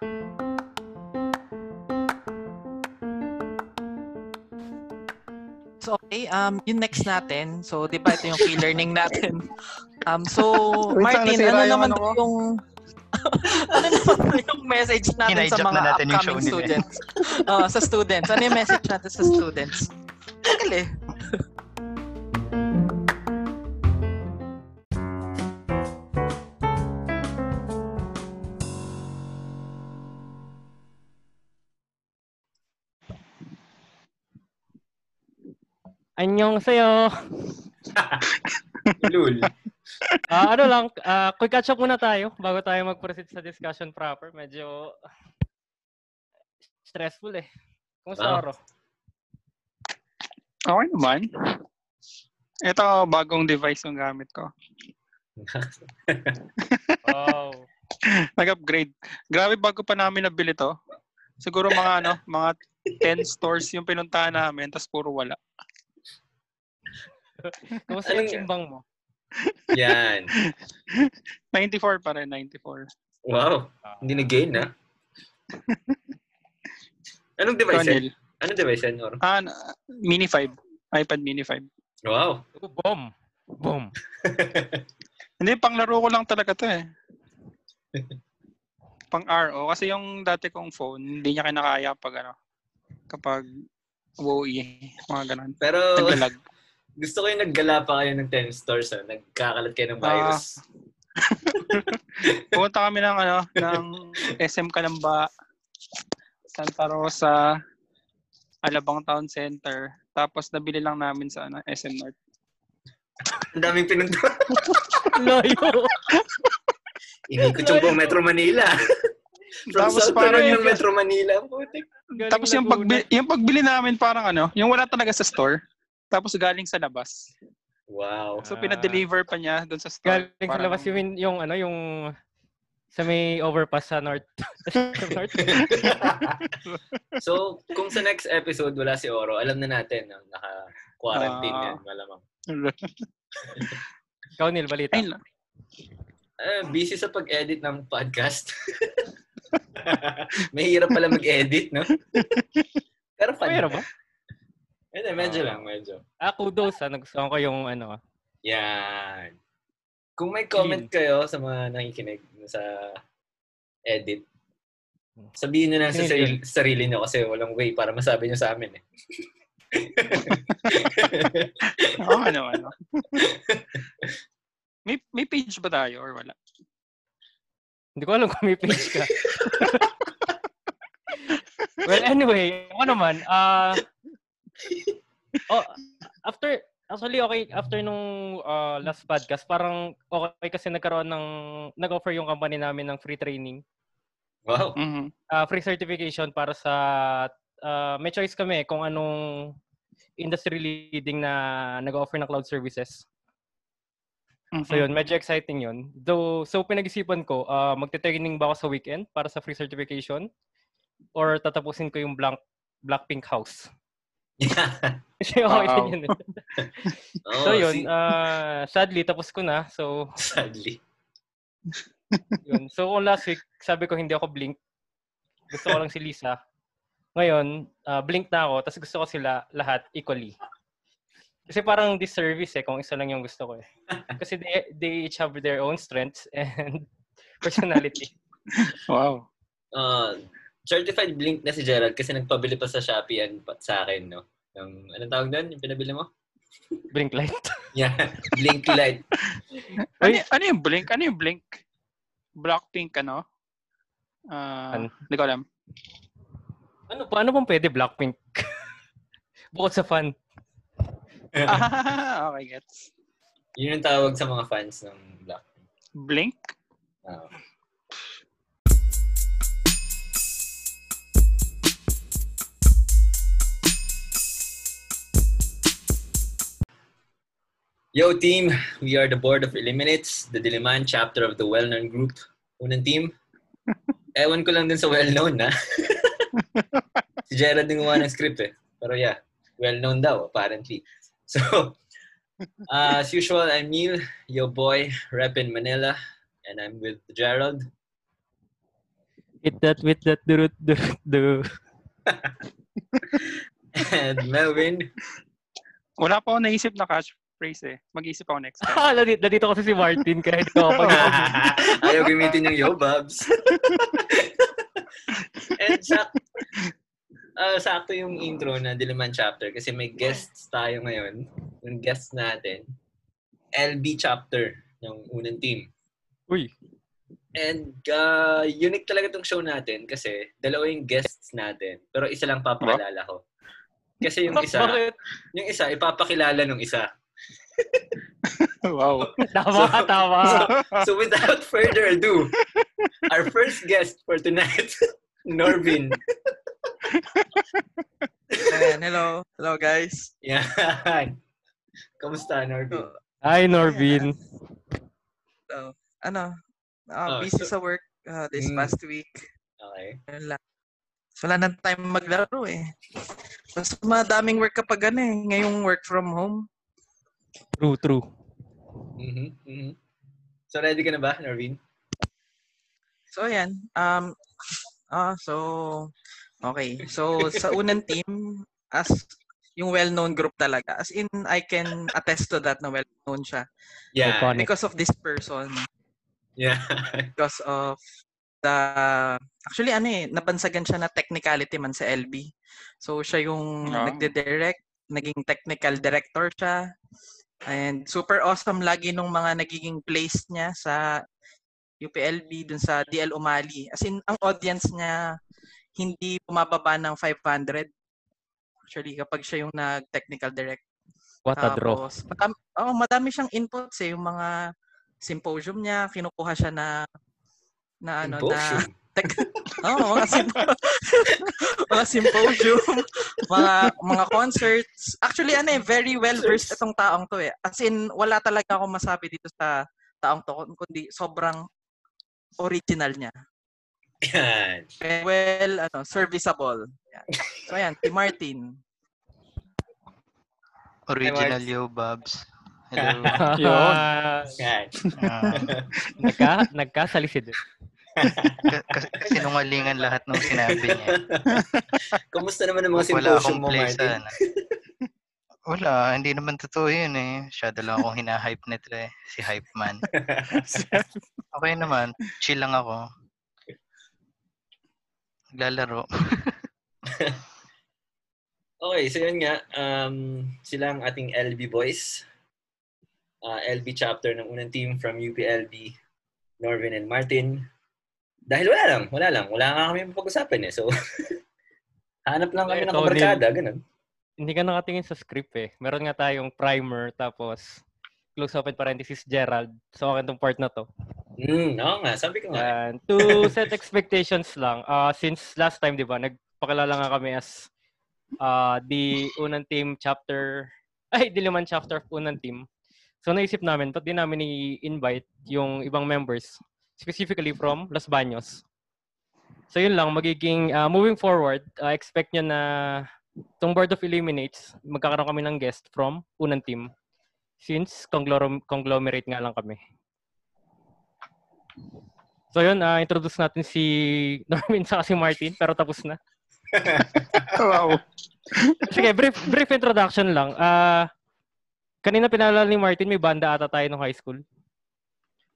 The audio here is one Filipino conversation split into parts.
So, okay, um, yung next natin, so, di ba ito yung key learning natin? Um, so, Martin, nasira ano yung naman ano yung... ano naman yung message natin sa mga na natin upcoming students? Uh, sa students. Ano yung message natin sa students? Tagal eh. Annyeonghaseyo. Lul. Ah, ano lang, ah, quick catch up muna tayo bago tayo mag-proceed sa discussion proper. Medyo stressful eh. Kumusta Wow. Oro? Okay naman. Ito, bagong device yung gamit ko. Wow. Nag-upgrade. Grabe, bago pa namin nabili to. Siguro mga ano, mga 10 stores yung pinuntahan namin, tapos puro wala. Kumusta yung timbang mo? Yan. 94 pa rin, 94. Wow. Hindi na-gain, ha? Anong device yan? Tonil. Anong device yan, Nor? Ah, na- Mini 5. iPad Mini 5. Wow. Oh, boom. Boom. Hindi, pang laro ko lang talaga to eh. pang RO. Kasi yung dati kong phone, hindi niya kinakaya pag ano, kapag WoE, mga ganun. Pero Naglalag. Gusto ko yung naggala pa kayo ng 10 stores, ha? Nagkakalat kayo ng virus. Pumunta kami ng ano, ng SM Kalamba, Santa Rosa, Alabang Town Center. Tapos nabili lang namin sa ano, SM North. Ang daming pinunta. Layo. Inikot yung buong Metro Manila. From Tapos South parang yung- ng Metro Manila. Putik. Tapos yung, pagbili, yung pagbili namin parang ano, yung wala talaga sa store. Tapos galing sa labas. Wow. So Ah. pinadeliver pa niya doon sa store. Galing sa labas yung, yung ano, yung sa may overpass sa north. sa north. so, kung sa next episode wala si Oro, alam na natin na naka-quarantine Ah. yan, malamang. Ikaw, Neil, balita. Ayun lang. Eh, busy sa pag-edit ng podcast. Mahirap pala mag-edit, no? Pero fun. Mayroon ba? Hindi, medyo Ah. lang, medyo. Ah, kudos. Ah. Nagustuhan ko yung ano. Yan. Kung may comment kayo sa mga nakikinig sa edit, sabihin nyo na sa sarili, sarili nyo kasi walang way para masabi nyo sa amin eh. Oo, ano, ano. may, may page ba tayo or wala? Hindi ko alam kung may page ka. well, anyway, ako naman, ah oh, after, actually, okay, after nung ah, last podcast, parang okay kasi nagkaroon ng, nag-offer yung company namin ng free training, Wow. Mhm. ah, free certification para sa, ah, may choice kami kung anong industry leading na nag-offer ng cloud services. Mhm. So yun, medyo exciting yun. Though, so pinag-isipan ko, uh, magte-training ba ako sa weekend para sa free certification? Or tatapusin ko yung blank Blackpink house? Kasi okay Wow. yun. oh, so yun, si- uh, sadly, tapos ko na. So, sadly. yun. So kung last week, sabi ko hindi ako blink. Gusto ko lang si Lisa. Ngayon, uh, blink na ako, tapos gusto ko sila lahat equally. Kasi parang disservice eh, kung isa lang yung gusto ko eh. Kasi they, they each have their own strengths and personality. Wow. Uh, certified blink na si Gerald kasi nagpabili pa sa Shopee and pa- sa akin, no? Yung, anong tawag doon? Yung pinabili mo? Blink light. Yeah, blink light. Ano, ano yung blink? Ano yung blink? Blackpink, ano? Ah, Ano? Hindi ko alam. Ano pa? Ano pang pwede Blackpink? Bukod sa fun. ah, okay, gets. Yun yung tawag sa mga fans ng Black. Blink? Uh, Yo team, we are the board of Eliminates, the Diliman chapter of the well-known group. Unang team, ewan ko lang din sa well-known na. si Gerald yung gumawa ng script eh. Pero yeah, well-known daw apparently. So, uh, as usual, I'm Neil, your boy, rep in Manila, and I'm with Gerald. Hit that with that durut durut do. And Melvin, Wala pa ako naisip na catchphrase eh. Mag-isip ako next time. Ah, nandito, nandito kasi si Martin kahit ko pag ayaw gamitin yung yo, Babs. And sak ah, sakto yung intro na Diliman chapter kasi may guests tayo ngayon. Yung guests natin, LB chapter ng unang team. Uy, And uh, unique talaga tong show natin kasi dalawa yung guests natin. Pero isa lang papakilala ko. Kasi yung isa, yung isa ipapakilala nung isa. wow. Tama, So- tama. So without further ado, our first guest for tonight, Norvin. Ayan, hello. Hello, guys. Yan. Kamusta, Norvin? Hi, Norvin. So, ano, ah, Oh, busy so- sa work ah, this Mm. past week. Okay. So, wala nang time maglaro eh. Mas madaming work kapag ano eh. Ngayong work from home. True, true. Mhm, mhm. So ready ka na ba, Norvin? So, ayan. Um, ah, so, okay. So, sa unang team, as yung well-known group talaga. As in, I can attest to that na well-known siya. Yeah. Iconic. Because of this person. Yeah. Because of the... Actually, ano eh, nabansagan siya na technicality man sa LB. So, siya yung Ah. nagde-direct, naging technical director siya. And super awesome lagi nung mga nagiging plays niya sa UPLB dun sa DL Umali. As in, ang audience niya hindi bumababa ng 500. Actually, kapag siya yung nag-technical direct. What a draw. Tapos, madami, oh, madami siyang inputs eh. Yung mga symposium niya, kinukuha siya na na ano na Symposium. oh, mga sympo- mga symposium, mga mga concerts. Actually ano eh, very well versed itong taong to eh. As in wala talaga ako masabi dito sa taong to kundi sobrang original niya. Yan. Well, ano, serviceable. Yan. So ayan, si Martin. Original yo, Babs. Hello. Yun. Yan. Ah, nagka, nagkasalisid. Ka- kasi- sinungalingan lahat ng sinabi niya. Kamusta naman ang mga symposium mo, Martin? Wala, hindi naman totoo yun eh. Masyado lang akong hinahype nito eh. Si Hype Man. Okay naman, chill lang ako. Naglalaro. Okay, so yun nga. Um, sila ang ating LB boys. Uh, LB chapter ng unang team from UPLB, Norvin and Martin. Dahil wala lang, wala lang. Wala nga kami pag-usapan eh. So, hanap lang kami ng Ikaw, kabarkada, ganun. Hindi ka nakatingin sa script eh. Meron nga tayong primer, tapos close open parenthesis Gerald. So, akin tong part na to. Hmm, oo nga. Sabi ko nga. And to set expectations lang, uh, since last time, di ba, nagpakilala nga kami as uh, the unang team chapter, ay, diliman chapter of unang team. So, naisip namin, ba't di namin i-invite yung ibang members, specifically from Los Baños. So, yun lang, magiging, uh, moving forward, uh, expect nyo na itong Board of Eliminates, magkakaroon kami ng guest from unang team. Since conglom- conglomerate nga lang kami. So yun, ah, introduce natin si Norman sa si Martin, pero tapos na. wow. Sige, brief, brief introduction lang. Ah, kanina pinalala ni Martin, may banda ata tayo nung high school.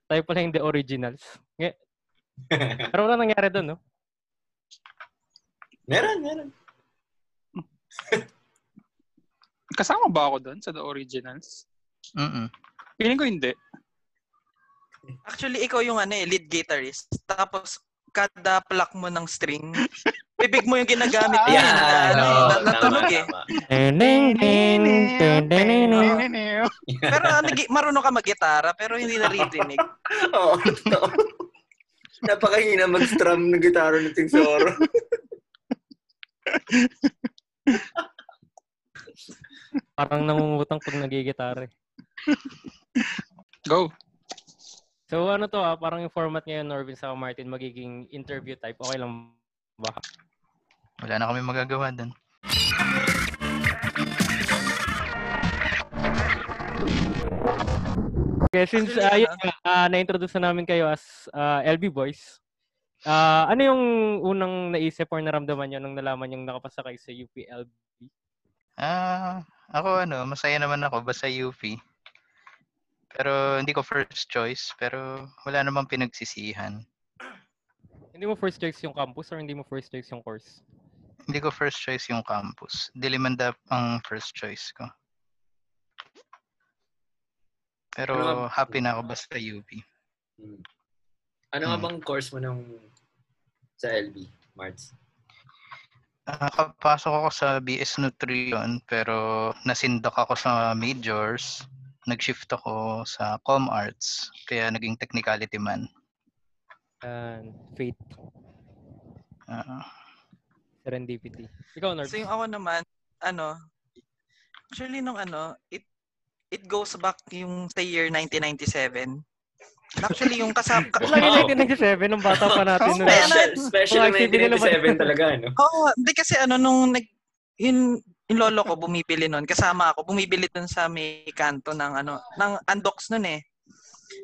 Tayo pala hindi originals. Nge- Pero wala nangyari doon, no? meron, meron. Kasama ba ako doon sa The Originals? Mm-mm. Feeling ko hindi. Actually, ikaw yung ano eh, lead guitarist. Tapos, kada pluck mo ng string, bibig mo yung ginagamit. Yan. eh, na, ano, na, natunog eh. Pero ah, nag- marunong ka mag-gitara, pero hindi naririnig. Oo, totoo. Napakahina mag-strum ng gitara ng Tingsoro. Parang nangungutang pag nagigitara eh. Go. So ano to ah, parang yung format ngayon, Norvin sa Martin, magiging interview type. Okay lang ba? Wala na kami magagawa doon. Okay, since uh, yun ah, na-introduce na namin kayo as ah, LB Boys, Ah, ano yung unang naisip or naramdaman niyo nung nalaman yung nakapasa kayo sa UPLB? Ah, ako ano, masaya naman ako basta UP. Pero hindi ko first choice, pero wala namang pinagsisihan. Hindi mo first choice yung campus or hindi mo first choice yung course? Hindi ko first choice yung campus. Dilimanda ang first choice ko. Pero Ano happy na ako basta UP. Hmm. Ano nga Hmm. bang course mo nung sa LB, Marts? Nakapasok ako sa BS Nutrition pero nasindok ako sa majors. Nag-shift ako sa Com Arts kaya naging technicality man. Yan, fate, Ah, serendipity. Ikaw, Norb. So yung ako naman, ano, actually nung ano, it it goes back yung sa year 1997. Actually yung kasama, ka, Lagi Wow. 1997, nung bata pa natin. na- Special, special Mga ng activity nila ba- 1997 talaga, no? Oo, hindi kasi ano nung nag yun yung lolo ko bumibili noon, kasama ako bumibili doon sa may kanto ng ano, ng Andox noon eh.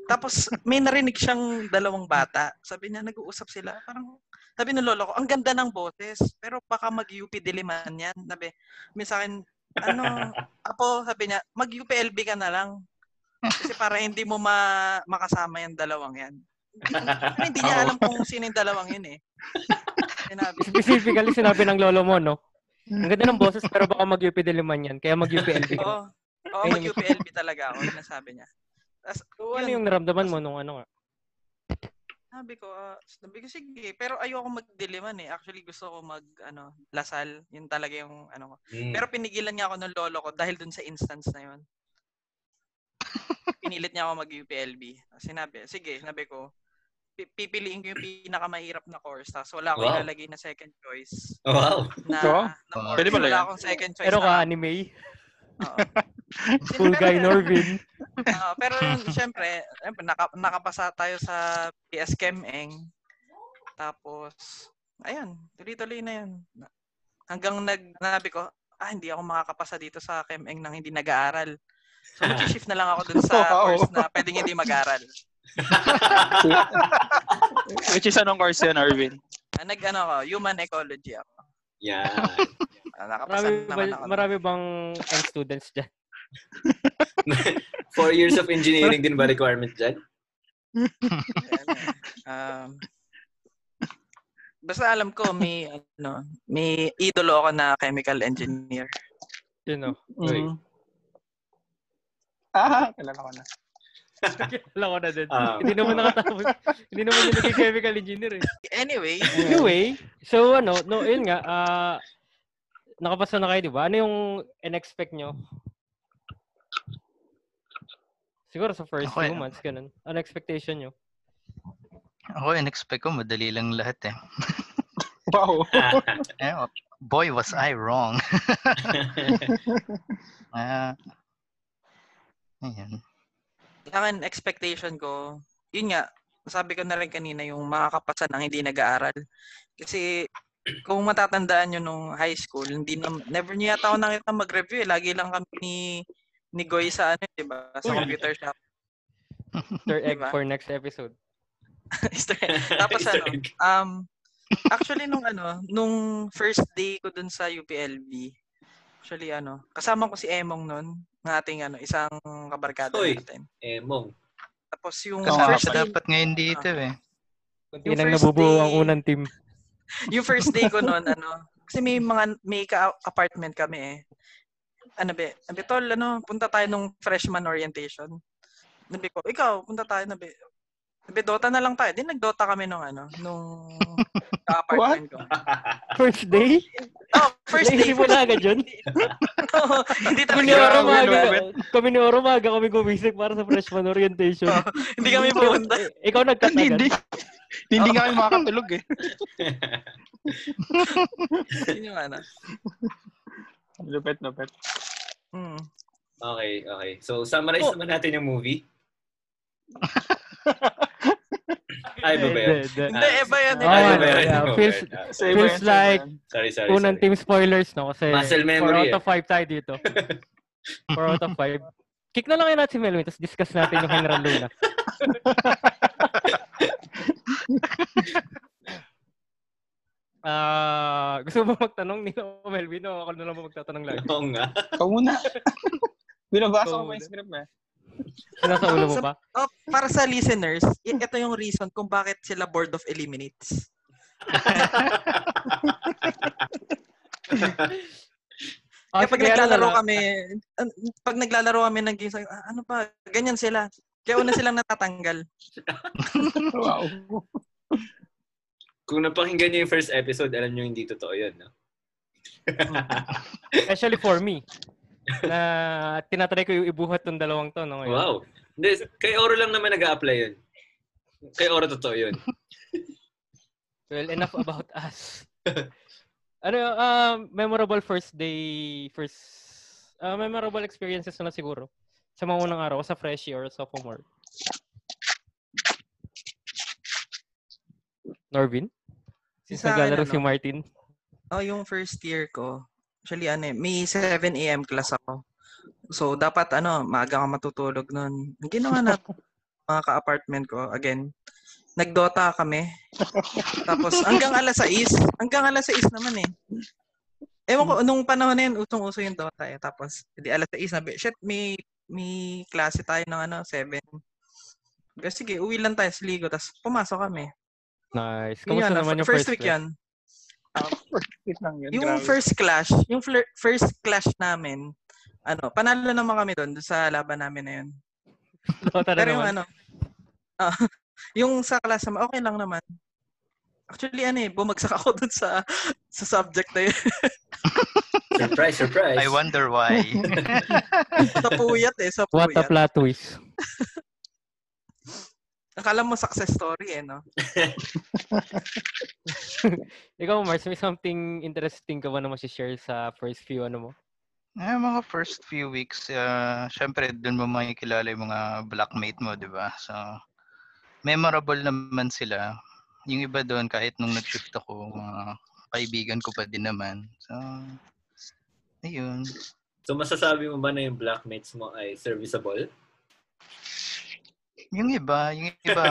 Tapos may narinig siyang dalawang bata. Sabi niya nag-uusap sila, parang sabi ng lolo ko, ang ganda ng boses, pero baka mag-UP Diliman yan. Sabi, may sa akin, ano, apo, sabi niya, mag-UPLB ka na lang. Kasi para hindi mo ma makasama yung dalawang yan. Pero hindi niya alam kung sino yung dalawang yun eh. Sinabi. Specifically, sinabi ng lolo mo, no? Ang ganda ng boses, pero baka mag-UP Diliman yan. Kaya mag-UPLB ka. Oo. Oo, mag-UPLB talaga ako, nasabi niya. Tapos, So, ano yun, yung naramdaman mo nung ano nga? sabi ko, ah, sabi ko, sige, pero ayoko magdiliman eh. Actually, gusto ko mag, ano, lasal. Yun talaga yung, ano ko. Hmm. Pero pinigilan niya ako ng lolo ko dahil dun sa instance na yun. Pinilit niya ako mag-UPLB. Sinabi, sige, sabi ko, pipiliin ko yung pinakamahirap na course. Tapos wala akong Wow. ilalagay na second choice. Oh, wow. Na, Oo. na course. Pwede pala wala yan. akong second choice. Pero ka anime, Oo. full guy Norvin. Oo, pero syempre, syempre naka, nakapasa tayo sa PS Chem Eng. Tapos, ayun, tuloy-tuloy na yun. Hanggang nag, nabi ko, ah, hindi ako makakapasa dito sa Chem Eng nang hindi nag-aaral. So, mag-shift na lang ako dun sa Wow. course na pwedeng hindi mag-aral. Which is anong course yan, Arvin? Ah, nag, ano ako, human ecology ako. Yan. Ah, nakapasa Marami, naman ba, ako. marami bang end students dyan? Four years of engineering din ba requirement dyan? Ayan, um, basta alam ko, may, ano, may idolo ako na chemical engineer. You know. Mm. Ah, kilala ko na. Alam ko na din. Ah. hindi naman nakatapos. hindi naman yung naging chemical engineer eh. Anyway, Anyway, so ano, no, yun nga, ah, nakapasa na kayo, di ba? Ano yung in-expect nyo? Siguro sa first few eh. months, ganun. Ano expectation nyo? Ako, in-expect ko madali lang lahat eh. Wow. Eh, boy, was I wrong. Ah, ayun. Ang expectation ko, yun nga, sabi ko na rin kanina yung makakapasa ng hindi nag-aaral. Kasi kung matatandaan nyo nung high school, hindi na, never niya yata ako nakita mag-review eh. Lagi lang kami ni, ni Goy sa ano, di ba? Sa computer shop. Easter egg Diba? for next episode. Easter egg. Tapos Easter ano, um, actually nung ano, nung first day ko dun sa UPLB, actually ano, kasama ko si Emong nun, ng ating ano, isang kabarkada Hoy. natin. eh, Mong. Tapos yung Kasama first pa day, dapat ngayon dito eh. Kunti Yung nang first nabubuo ang unang team. yung first day ko noon, ano, kasi may mga, may ka-apartment kami eh. Ano be, sabi, tol, ano, punta tayo nung freshman orientation. Sabi ko, ikaw, punta tayo, nabi, sabi, Dota na lang tayo. Di nag-Dota kami nung ano, nung ka-apartment ko. First day? Oh, first day. Mo na agad yun? Oo, hindi Kami ni talaga. Oro Grabe, Maga, grabe. kami ni Oro Maga kami gumising para sa freshman orientation. Hindi kami pumunta. Ikaw nagtatagal. Hindi. Hindi nga kayo makakatulog eh. Yun yung ano. Lupet, lupet. Hmm. Okay, okay. So, summarize Oh. naman natin yung movie. Ay, ba ba yun? Hindi, iba yan. Oh, iba Ay, yan. ba yun? feels- Ah, Same Feels like-. Sorry, sorry, Unang sorry. team spoilers, no? Kasi Muscle 4 memory, out of 5 tayo dito. 4 out of 5. Kick na lang yun natin si Melvin, tapos discuss natin yung General Luna. Ah, gusto mo magtanong ni Melvin o ako na lang magtatanong lagi? Oo nga. Ikaw muna. Binabasa ko pa yung script eh. Nasa ulo mo ba? Oh, para sa listeners, ito yung reason kung bakit sila Board of Eliminates. Ah, Kaya pag sige, ano na naglalaro kami, pag naglalaro kami ng games, ah, ano pa, ganyan sila. Kaya una silang natatanggal. Wow. Kung napakinggan niyo yung first episode, alam niyo hindi totoo yun. No? Especially for me. Na tinatry ko yung ibuhat tong dalawang to. No, ngayon. Wow. Hindi, kay Oro lang naman nag apply yun. Kay Oro totoo yun. Well, enough about us. ano, uh, memorable first day, first, uh, memorable experiences na siguro. Sa mga unang araw, sa freshie or sophomore. Norvin? Since Sa naglalaro ano? si Martin. Oh, yung first year ko, actually ano eh, may 7 a.m. class ako. So, dapat ano, maaga ka matutulog nun. Ang ginawa na mga ka-apartment ko, again, nagdota kami. Tapos, hanggang alas 6. Hanggang alas 6 naman eh. Ewan ko, nung panahon na yun, usong-uso yung Dota eh. Tapos, di alas 6 na, shit, may, may klase tayo ng ano, 7. Kasi sige, uwi lang tayo sa ligo, tapos pumasok kami. Nice. Kamusta yun, naman yung first, first, week class? yun. Wait lang yun. Yung grabe. first clash, yung flir- first clash namin, ano, panalo naman kami doon sa laban namin na yun. Dota Pero yung naman. ano, ah, yung sa class naman, okay lang naman. Actually, ano eh, bumagsak ako doon sa sa subject na yun. Surprise, surprise. I wonder why. sa puyat eh, sa What a puyat. plot twist. Akala mo success story eh, no? Ikaw, Mars, may something interesting ka ba na share sa first few ano mo? Eh, mga first few weeks, uh, syempre doon mo makikilala yung mga blackmate mo, di ba? So, memorable naman sila. Yung iba doon, kahit nung nag-shift ako, mga kaibigan ko pa din naman. So, ayun. So masasabi mo ba na yung blackmates mo ay serviceable? Yung iba, yung iba,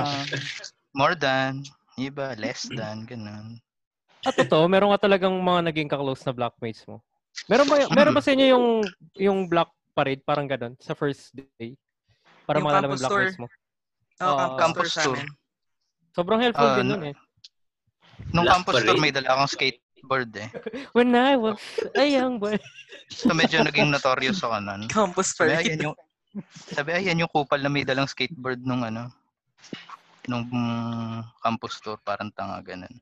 more than, yung iba, less than, ganun. At totoo, meron ka talagang mga naging kaklose na blackmates mo. Meron ba, meron ba sa inyo yung, yung black parade, parang ganun, sa first day? Para Yung malalaman tour. blackmates mo. Oh, Oo. campus, Campus tour tour. amin. Sobrang helpful Ah, din nun eh. Nung Black campus tour, parade? may dala akong skateboard eh. When I was a young boy. So medyo naging notorious ako nun. Campus parade. ayan yung, sabi, ayan yung kupal na may dalang skateboard nung ano, nung campus tour, parang tanga ganun.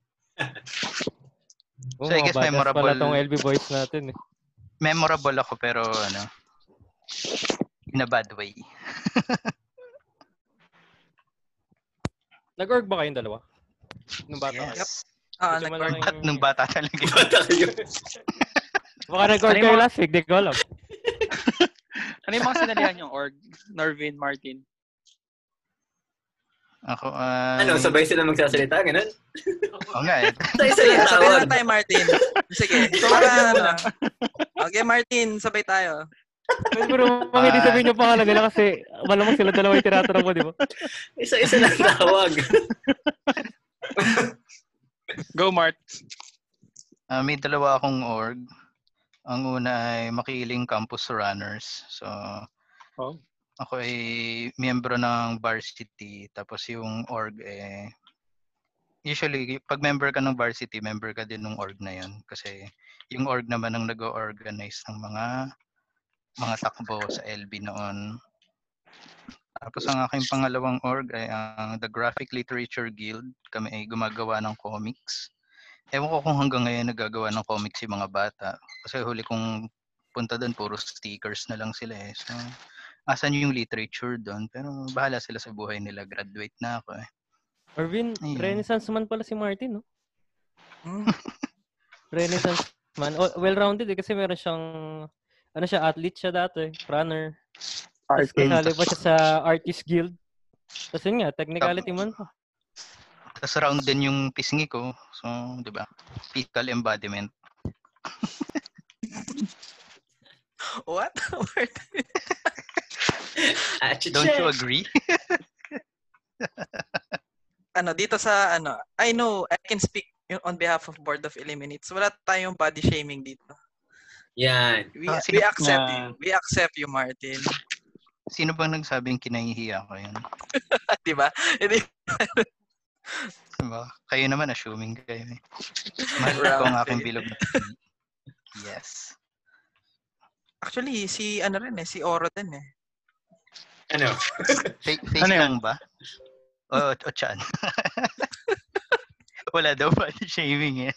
Oh, So, I mga guess memorable- pala tong LB boys natin eh. Memorable ako pero ano, in a bad way. Nag-org ba kayong dalawa? Nung bata? Yes. Ah, Medyo nag malaki At nung bata talaga. Bata kayo. Baka nag-org kayo yung last week, di ko alam. Ano yung mga sinalihan yung org? Norvin, Martin. Ako, ah... Ano, sabay sila magsasalita, ganun? Oo nga eh. Sabay sila sabay tawag. na tayo, Martin. Sige. Para, ano. Okay, Martin, sabay tayo. Pwede mo naman hindi sabihin yung pangalan nila kasi malamang sila dalawa yung tinatanong mo, di ba? Isa-isa lang tawag. Go, Mart. Ah, may dalawa akong org. Ang una ay Makiling Campus Runners. So, Oh. ako ay miyembro ng varsity. Tapos yung org eh, usually, pag member ka ng varsity, member ka din ng org na yun. Kasi yung org naman ang nag-organize ng mga mga takbo sa LB noon. Tapos ang aking pangalawang org ay ang The Graphic Literature Guild. Kami ay gumagawa ng comics. Ewan ko kung hanggang ngayon nagagawa ng comics yung mga bata. Kasi huli kong punta doon, puro stickers na lang sila eh. So, asan yung literature doon? Pero bahala sila sa buhay nila. Graduate na ako eh. Marvin, Ayun. renaissance man pala si Martin, no? Hmm. Renaissance man. Oh, well-rounded eh, kasi meron siyang, ano siya, athlete siya dati, runner. Tapos kasali pa siya sa artist guild. Tapos yun nga, technicality man pa. Tapos round din yung pisngi ko. So, di ba? Physical embodiment. What? Don't you agree? ano, dito sa, ano, I know, I can speak on behalf of Board of Eliminates, wala tayong body shaming dito. Yan. We, Ah, we accept Yeah. you. We accept you, Martin. Sino bang nagsabing kinahihiya ko yun? Di ba? Diba? Kayo naman, assuming kayo eh. Mahal ko ang aking bilog na. Yes. Actually, si ano rin eh, si Oro din eh. Ano? Fake, fake Ano lang ba? O, o chan. Wala daw body shaming eh.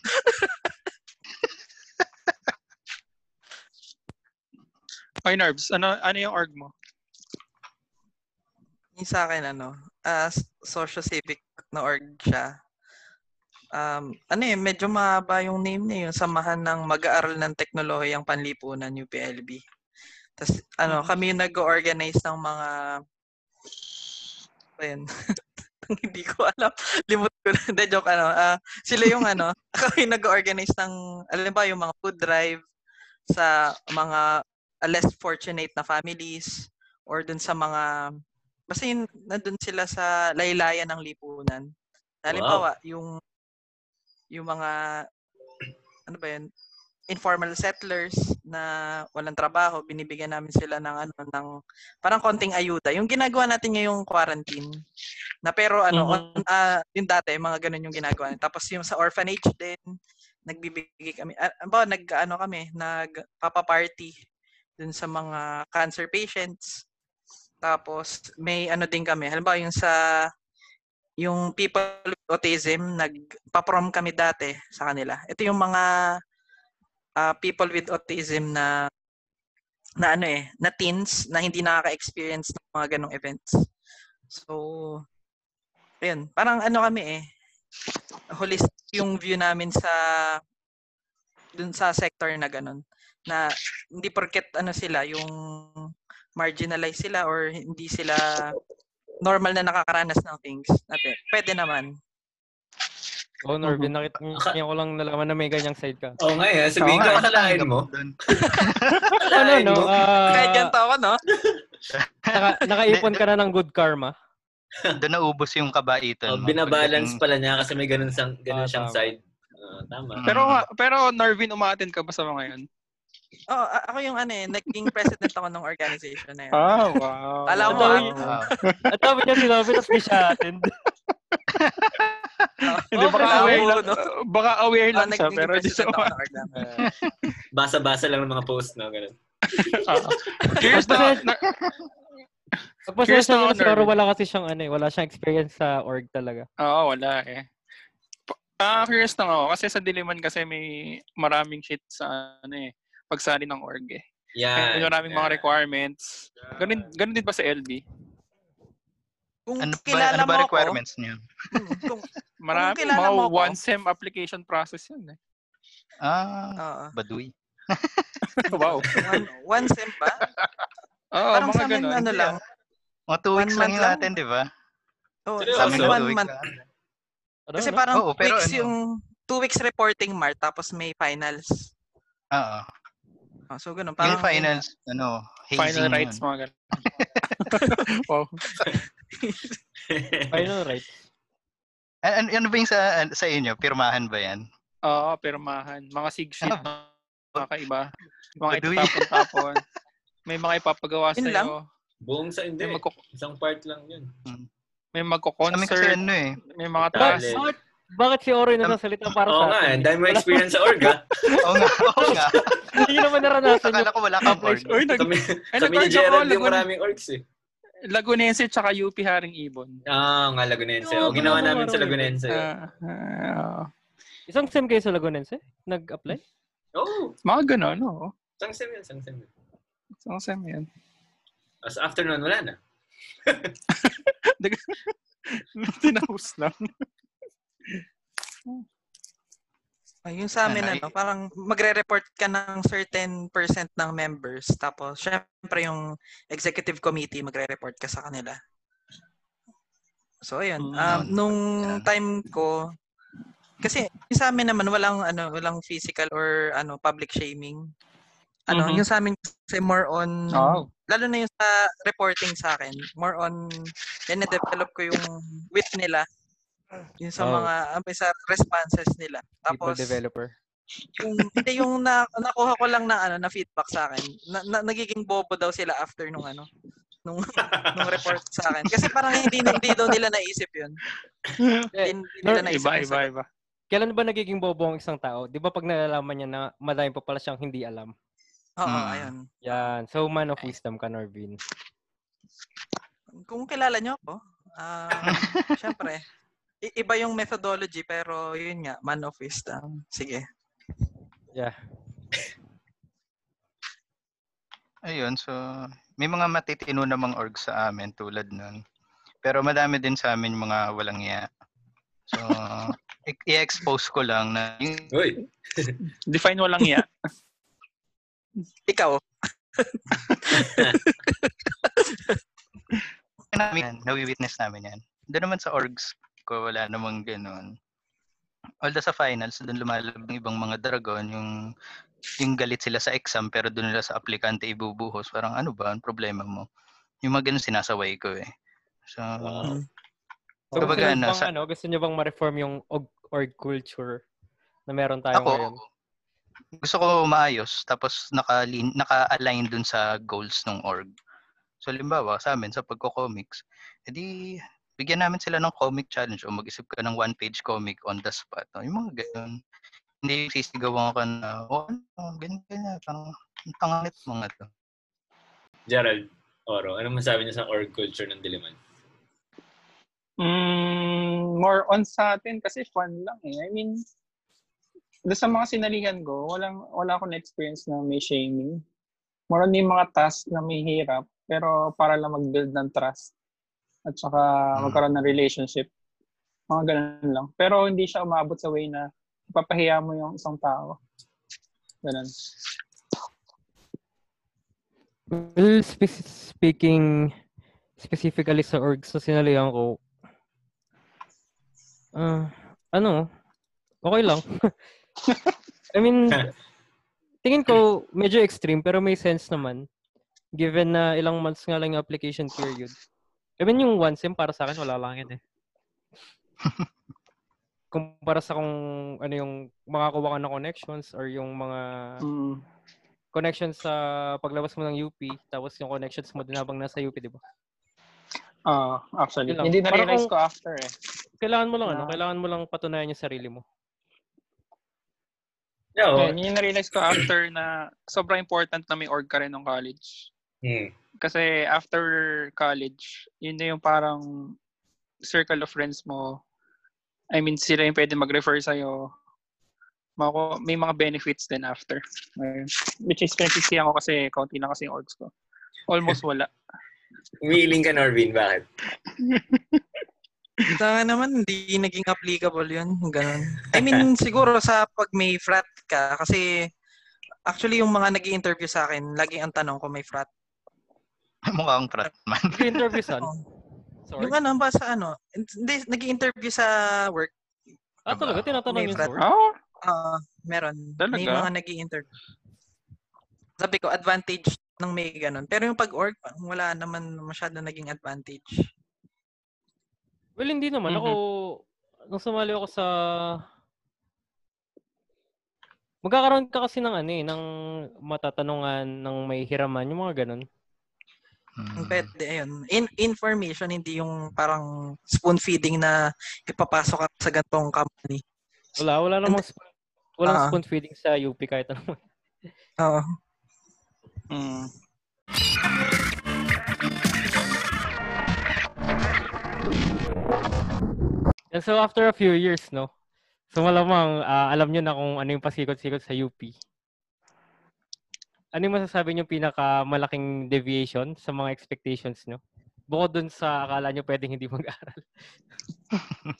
Oy, Nerves, ano, ano yung org mo? Yung sa akin, ano, uh, socio-civic na org siya. Um, ano eh, medyo mahaba yung name niya, yung samahan ng mag-aaral ng teknolohiyang panlipunan, UPLB. Tapos, ano, kami yung nag-organize ng mga, ayun, hindi ko alam. Limot ko na. Hindi, joke, ano. ah, sila yung, ano, kami nag-organize ng, alam ba, yung mga food drive sa mga ah, less fortunate na families or dun sa mga basta yun, nandun sila sa laylayan ng lipunan. Halimbawa, yung yung mga ano ba yun, informal settlers na walang trabaho, binibigyan namin sila ng ano ng parang konting ayuda. Yung ginagawa natin ngayong quarantine. Na pero ano, Mhm. on, ah, yung dati mga ganun yung ginagawa. Tapos yung sa orphanage din, nagbibigay kami. Ah, ba, nag ano kami, nagpapa-party dun sa mga cancer patients. Tapos may ano din kami. Halimbawa yung sa yung people with autism, nagpa-prom kami dati sa kanila. Ito yung mga ah, people with autism na na ano eh, na teens na hindi nakaka-experience ng mga ganong events. So, ayun, parang ano kami eh, holistic yung view namin sa dun sa sector na ganun na hindi porket ano sila yung marginalize sila or hindi sila normal na nakakaranas ng things natin. Pwede naman. Oh, Norvin, nakita niya ko lang nalaman na may ganyang side ka. Oo nga eh. Sabihin ko, nga, akalain mo. Ano, no? mo. ah, Kahit ganito ako, no? naka, nakaipon ka na ng good karma. Doon naubos yung kabaitan Oh, mo. binabalance Pagdating- pala niya kasi may ganun, sang, ganun Ah, siyang tama. side. Ah, tama. Mm. Pero nga- pero Norvin, umaattend ka ba sa mga yan? A- ako yung ano eh, naging president ako ng organization na yun. Ah, wow. Alam mo, Wow. ah. At sabi niya sinabi, tapos may siya attend. Hindi, baka bravo, aware lang, no? baka aware Ah, lang siya, naging pero di siya organ. Basa-basa lang ng mga post, no? Ganun. Ah. Curious na, na, Tapos Curious siya na ako, niya, pero wala kasi siyang ano eh, wala siyang experience sa org talaga. Oo, wala eh. Ah, curious lang ako kasi sa Diliman kasi may maraming shit sa ano eh, pagsali ng org eh. Yan. May maraming mga requirements. Ganun, ganun din ba sa LB? Kung Ano ba, kilala ano ba mo requirements niyo? ako, kung, Marami, kilala mga mo ako- one sem application process yun eh. Ah, oo, baduy. wow. one, one sem ba? Oo, Parang mga sa amin, ganun. ano lang, Mga two One weeks lang lang. natin, di ba? oh, Seryoso? sa amin one two weeks month. lang. Ano, Kasi ano? parang Oo, pero weeks ano? yung, two weeks reporting Mart, tapos may finals. Oo. Oh, so, ganun. Yung Parang, finals, ano, hazing Final yun. rights, mga ganun. wow. Final right. An- an- ano ba yung sa, an- sa inyo? Pirmahan ba yan? Oo, pirmahan. Mga sig sheet, Ah, mga kaiba. Mga Baduy. itatapon-tapon. May mga ipapagawa lang? sa'yo. Buong sa hindi. Magko- Isang part lang yun. may Sa amin kasi magko-concert. ano eh. May mga task. Bakit, si yung nasasalita para Oo sa nga, atin? eh. dahil mo experience sa org, ha? Oo nga, oo nga. Hindi naman naranasan yung Akala ko wala kang org. Uy, nag, Ay, kami ni Gerald yung maraming orgs, eh. Lagunense tsaka UP Haring Ibon. Ah, nga Lagunense. Oo, O, ginawa namin sa. Lagunense. Ah, ah, Isang sem kayo sa Lagunense? Nag-apply? Oo. mga ganun, no? Isang sem yun, isang sem yun. Isang sem yan. As after nun, wala na. Tinapos lang. Ah, yung sa amin, Ano, parang magre-report ka ng certain percent ng members. Tapos, syempre yung executive committee, magre-report ka sa kanila. So, ayun. Mm, Um, nung time ko, kasi yung sa amin naman, walang, ano, walang physical or ano public shaming. Ano, Mhm. yung sa amin kasi more on, Oh. lalo na yung sa reporting sa akin, more on, yan na-develop ko yung wit nila Yung sa Oh. mga um, sa responses nila. People Tapos developer. yung hindi yung na, nakuha ko lang na ano na feedback sa akin. Na, na- nagiging bobo daw sila after nung ano nung nung report sa akin. Kasi parang hindi hindi daw nila naisip 'yun. Eh, Hindi, hindi nila naisip. Iba, iba, iba. Kailan ba nagiging bobo ang isang tao? Di ba pag nalalaman niya na madami pa pala siyang hindi alam? Oo, Mm. ayun. Yan. So, man of wisdom ka, Norvin. Kung kilala niyo ako, ah syempre, iba yung methodology pero yun nga, man of wisdom. Sige. Ayun, so may mga matitino namang org sa amin tulad nun. Pero madami din sa amin mga walang iya. So, i- i-expose ko lang na yung Uy, Define walang iya. Ikaw, namin nawi-witness namin yan. Doon naman sa orgs ko, wala namang ganun. Although sa finals, doon lumalabas yung ibang mga dragon, yung yung galit sila sa exam pero doon nila sa aplikante ibubuhos. Parang ano ba ang problema mo? Yung mga ganun sinasaway ko eh. So, Wow. So, gusto ano, bang, sa- ano, gusto niyo bang ma-reform yung org, org culture na meron tayo ako, ngayon? gusto ko maayos tapos naka naka-align dun sa goals ng org. So, limbawa, sa amin, sa pagko-comics, edi bigyan namin sila ng comic challenge o mag-isip ka ng one-page comic on the spot. O, yung mga ganun. Hindi yung sisigawan ka na, o ano, ganyan, ganyan. Parang, ang tangit mga to. Gerald, Oro, ano masabi niyo sa org culture ng Diliman? Mm, more on sa atin kasi fun lang eh. I mean, doon sa mga sinalihan ko, walang, wala akong experience na may shaming. More on yung mga task na may hirap, pero para lang mag-build ng trust. At saka Mm. magkaroon ng relationship. Mga ganun lang. Pero hindi siya umabot sa way na ipapahiya mo yung isang tao. Ganun. Well, spe- speaking specifically sa org sa sinalihan ko, ah, ano, okay lang. I mean, tingin ko medyo extreme pero may sense naman. Given na ilang months nga lang yung application period. I mean, yung one sem para sa akin, wala lang yun eh. Kumpara sa kung ano yung makakuha ka ng connections or yung mga Mm. connections sa paglabas mo ng UP, tapos yung connections mo din habang nasa UP, di ba? Ah, actually. Yun lang. Hindi na-realize kung- ko after eh. Kailangan mo lang ano, Ah. kailangan mo lang patunayan yung sarili mo. Yeah, oh. Yeah, yun yung na-realize ko after na sobrang important na may org ka rin ng college. Hmm. Kasi after college, yun na yung parang circle of friends mo. I mean, sila yung pwede mag-refer sa'yo. Mako, may mga benefits din after. Which is pinagsisihan ko kasi kaunti lang kasi yung orgs ko. Almost wala. Umiiling ka, Norvin. Bakit? Sa naman, hindi naging applicable yun. Ganun. I mean, siguro sa pag may frat ka, kasi actually yung mga nag interview sa akin, lagi ang tanong ko may frat. Mukhang prat man. Nag-interview saan? Oh. Sorry. Yung ano ba sa ano? Hindi, nag interview sa work. ah, talaga? Tinatanong May yung frat. source? Oh, Ah, meron. May Talaga? mga nag interview Sabi ko, advantage ng may ganun. Pero yung pag-org, wala naman masyado naging advantage. Well, hindi naman. Mhm. Ako, nung sumali ako sa... Magkakaroon ka kasi ng ano eh, ng matatanungan, ng may hiraman, yung mga ganun. Mm. Pwede, ayun. In information, hindi yung parang spoon feeding na ipapasok ka sa gantong company. Wala, wala namang sp- walang Ah. spoon feeding sa UP kahit ano. Oo. mm. And so after a few years, no? So malamang ah, alam nyo na kung ano yung pasikot-sikot sa UP. Ano yung masasabi nyo pinakamalaking deviation sa mga expectations nyo? Bukod dun sa akala nyo pwedeng hindi mag-aral.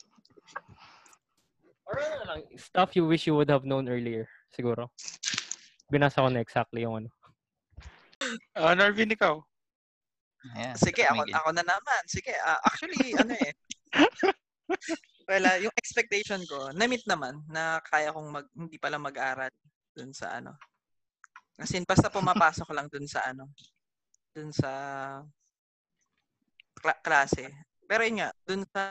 Or ano na lang, stuff you wish you would have known earlier, siguro. Binasa ko na exactly yung ano. Ah, Norvin, ikaw. Ayan, Sige, ako, ako na naman. Sige, ah, actually, ano eh. well, ah, yung expectation ko, na-meet naman na kaya kong mag, hindi pala mag-aral dun sa ano. Kasi basta pumapasok lang dun sa ano, dun sa kla- klase. Pero yun nga, dun sa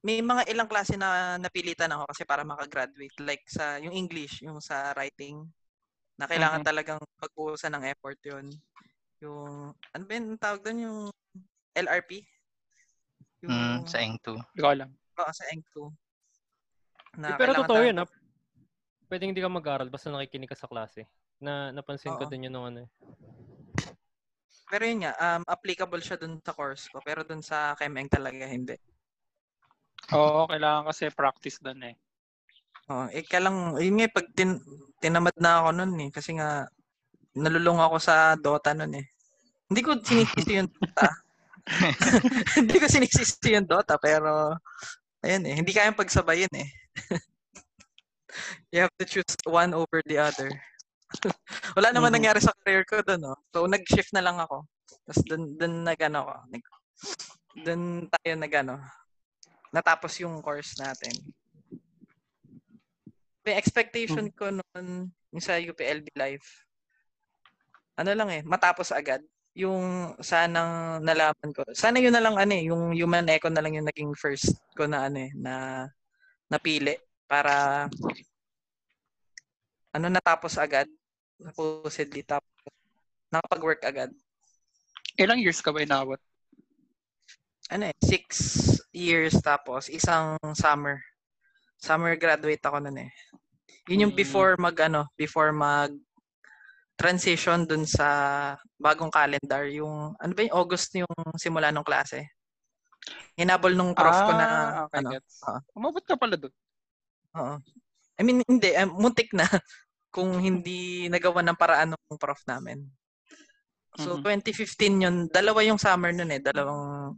may mga ilang klase na napilitan ako kasi para makagraduate. Like sa yung English, yung sa writing, na kailangan Mhm. talagang pag-uusan ng effort yun. Yung, ano ba yung tawag doon? Yung LRP? Yung, Mm, sa Eng 2. Hindi ko alam. Oo, sa Eng 2. Na Eh, pero totoo yun, ha? Pwedeng hindi ka mag-aral basta nakikinig ka sa klase. Na napansin ko Oo. din yun nung ano eh. Pero yun nga, um, applicable siya dun sa course ko. Pero dun sa KMeng talaga hindi. Oo, kailangan kasi practice doon eh. Oo, eh, kaya lang, yun nga, eh, pag tin, tinamad na ako nun eh. Kasi nga, nalulung ako sa Dota nun eh. Hindi ko sinisisi yung Dota. hindi ko sinisisi yung Dota, pero, ayun eh, hindi kayang pagsabayin eh. You have to choose one over the other. Wala naman Mhm. nangyari sa career ko doon, no? So, nag-shift na lang ako. Tapos doon, doon nag-ano ko. Doon tayo nag-ano. Natapos yung course natin. May expectation ko noon yung sa UPLB Life. Ano lang eh, matapos agad. Yung sanang nalaman ko. Sana yun na lang ano eh, yung human eco na lang yung naging first ko na ano eh, na napili para ano natapos agad. Supposedly tapos nakapag-work agad. Ilang years ka ba inabot? Ano eh, six years tapos isang summer. Summer graduate ako nun eh. Yun yung Mm. before mag ano, before mag transition dun sa bagong calendar. Yung, ano ba yung August yung simula ng klase? Hinabol nung prof ko na, Ah, okay, ano, gets. oo. Umabot ka pala doon. oo. I mean, hindi, eh, muntik na kung hindi nagawa ng paraan ng prof namin. So, Mhm. 2015 yun, dalawa yung summer nun eh, dalawang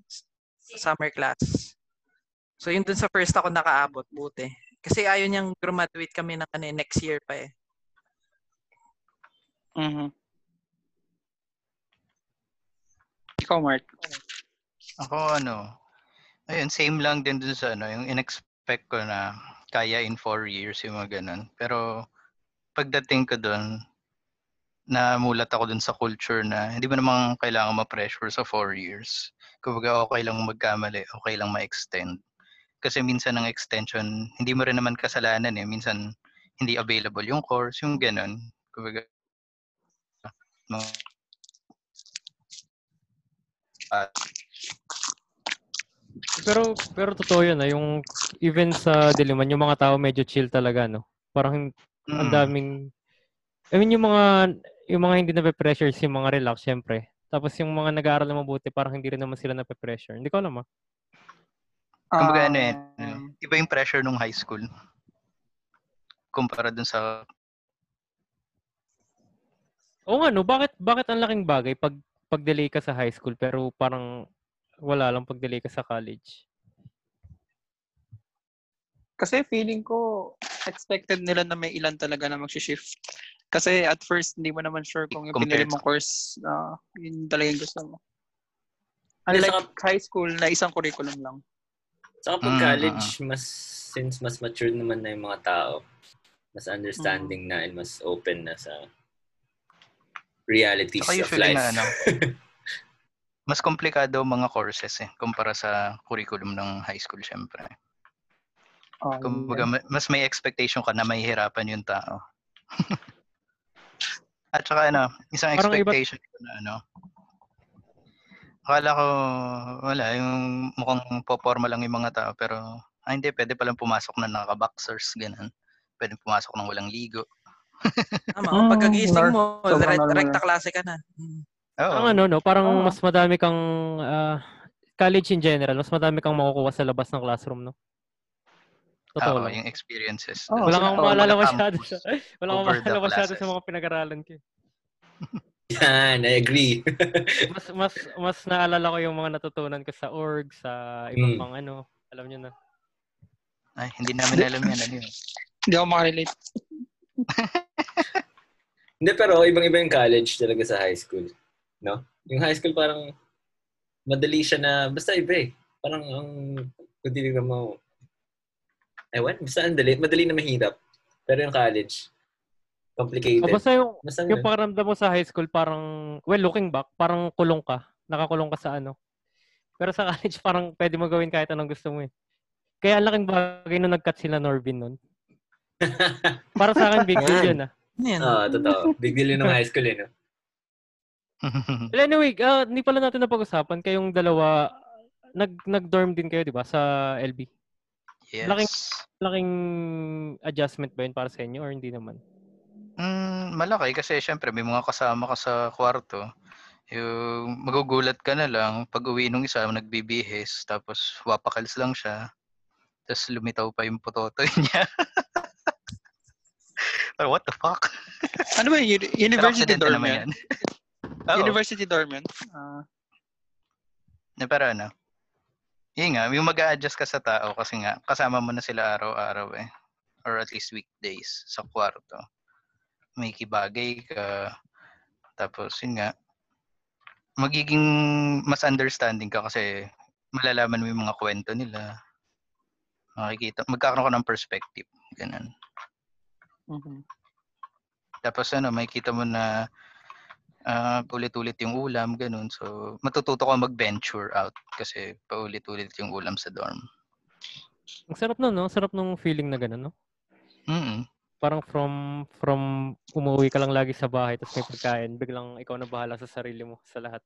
summer class. So, yun dun sa first ako nakaabot, buti. Kasi ayaw niyang graduate kami ng ano, eh, next year pa eh. Mhm. Ikaw, Mark. Ako ano, ayun, same lang din dun sa ano, yung in-expect ko na kaya in four years yung mga ganun. Pero pagdating ko dun, namulat ako dun sa culture na hindi mo namang kailangan ma-pressure sa four years. Kumbaga okay lang magkamali, okay lang ma-extend. Kasi minsan ang extension, hindi mo rin naman kasalanan eh. Minsan hindi available yung course, yung ganun. Kumbaga, mga Pero pero totoo yun, ah, yung even sa Diliman, yung mga tao medyo chill talaga, no? Parang ang Mm. daming I mean, yung mga yung mga hindi na-pressure si mga relax, syempre. Tapos yung mga nag-aaral na mabuti, parang hindi rin naman sila na-pressure. Hindi ko alam, ah. Kumbaga ano eh, Um, iba yung pressure nung high school. Kumpara dun sa Oo nga, no? Bakit, bakit ang laking bagay pag pag-delay ka sa high school pero parang wala lang pag-delay ka sa college? Kasi feeling ko, expected nila na may ilan talaga na mag-shift. Kasi at first, hindi mo naman sure kung yung Compared pinili mong course, na yun talaga yung gusto mo. Unlike high school na isang curriculum lang. Saka pag Mm, college, mas since mas mature naman na yung mga tao, mas understanding Mm. na and mas open na sa realities Saka of life. nga ano, mas komplikado mga courses eh, kumpara sa curriculum ng high school syempre. Oh, Kumbaga, ma- mas may expectation ka na mahihirapan yung tao. At saka ano, isang Parang iba- expectation ko na ano, akala ko, wala, yung mukhang poporma lang yung mga tao, pero, ah hindi, pwede palang pumasok na naka-boxers, ganun. Pwede pumasok ng walang ligo. Tama, Mm, pagkagising mo, sobrang direct, normal rekta na. klase ka na. Mm. Oo. Ang ano, no? Parang mas madami kang ah, college in general, mas madami kang makukuha sa labas ng classroom, no? Totoo Oo, lang. yung experiences. Dun Wala Oo, maalala mga masyado sa wala kang over the maalala masyado sa classes. mga pinag-aralan ko. eh. Yan, I agree. Mas mas mas naalala ko yung mga natutunan ko sa org, sa ibang Mm. pang ano, alam niyo na. Ay, hindi namin alam yan. Ano yun? Hindi ako makarelate. Hindi, pero ibang-iba yung college talaga sa high school. No? Yung high school parang madali siya na, basta iba eh. Parang ang, kung tinignan mo, ewan, basta ang dali, madali na mahirap. Pero yung college, complicated. O basta yung Basta yung pakiramdam mo sa high school parang well looking back, parang kulong ka. Nakakulong ka sa ano. Pero sa college parang pwede mo gawin kahit anong gusto mo eh. Kaya ang laking bagay nung nag-cut sila Norvin nun. Para sa akin, big deal Yan. yun ah. Ano? Oo, totoo. Big deal yun ng high school, eh, no? Well, anyway, hindi pala natin napag-usapan. Kayong dalawa, nag, nag-dorm din kayo, di ba? Sa LB. Yes. Laking- Laking adjustment ba yun para sa inyo or hindi naman? Mm, malaki kasi syempre may mga kasama ka sa kwarto. Yung magugulat ka na lang pag uwi nung isa nagbibihis tapos wapakals lang siya. Tapos lumitaw pa yung pototoy niya. Parang, what the fuck? Ano ba yun? Uni- Pero University dorm naman yan? Oo. University dorm yan? Ah, Na pero ano, yun nga, yung mag adjust ka sa tao kasi nga, kasama mo na sila araw-araw eh. Or at least weekdays sa kwarto. May kibagay ka. Tapos yun nga, magiging mas understanding ka kasi malalaman mo yung mga kwento nila. Makikita, magkakaroon ka ng perspective. Ganun. mhm. Tapos ano, makikita mo na ah, paulit-ulit yung ulam, ganun. So, matututo ka mag-venture out kasi paulit-ulit yung ulam sa dorm. Ang sarap nun, no? Ang sarap nung feeling na gano'n, no? mm Parang from from umuwi ka lang lagi sa bahay tapos may pagkain, biglang ikaw na bahala sa sarili mo sa lahat.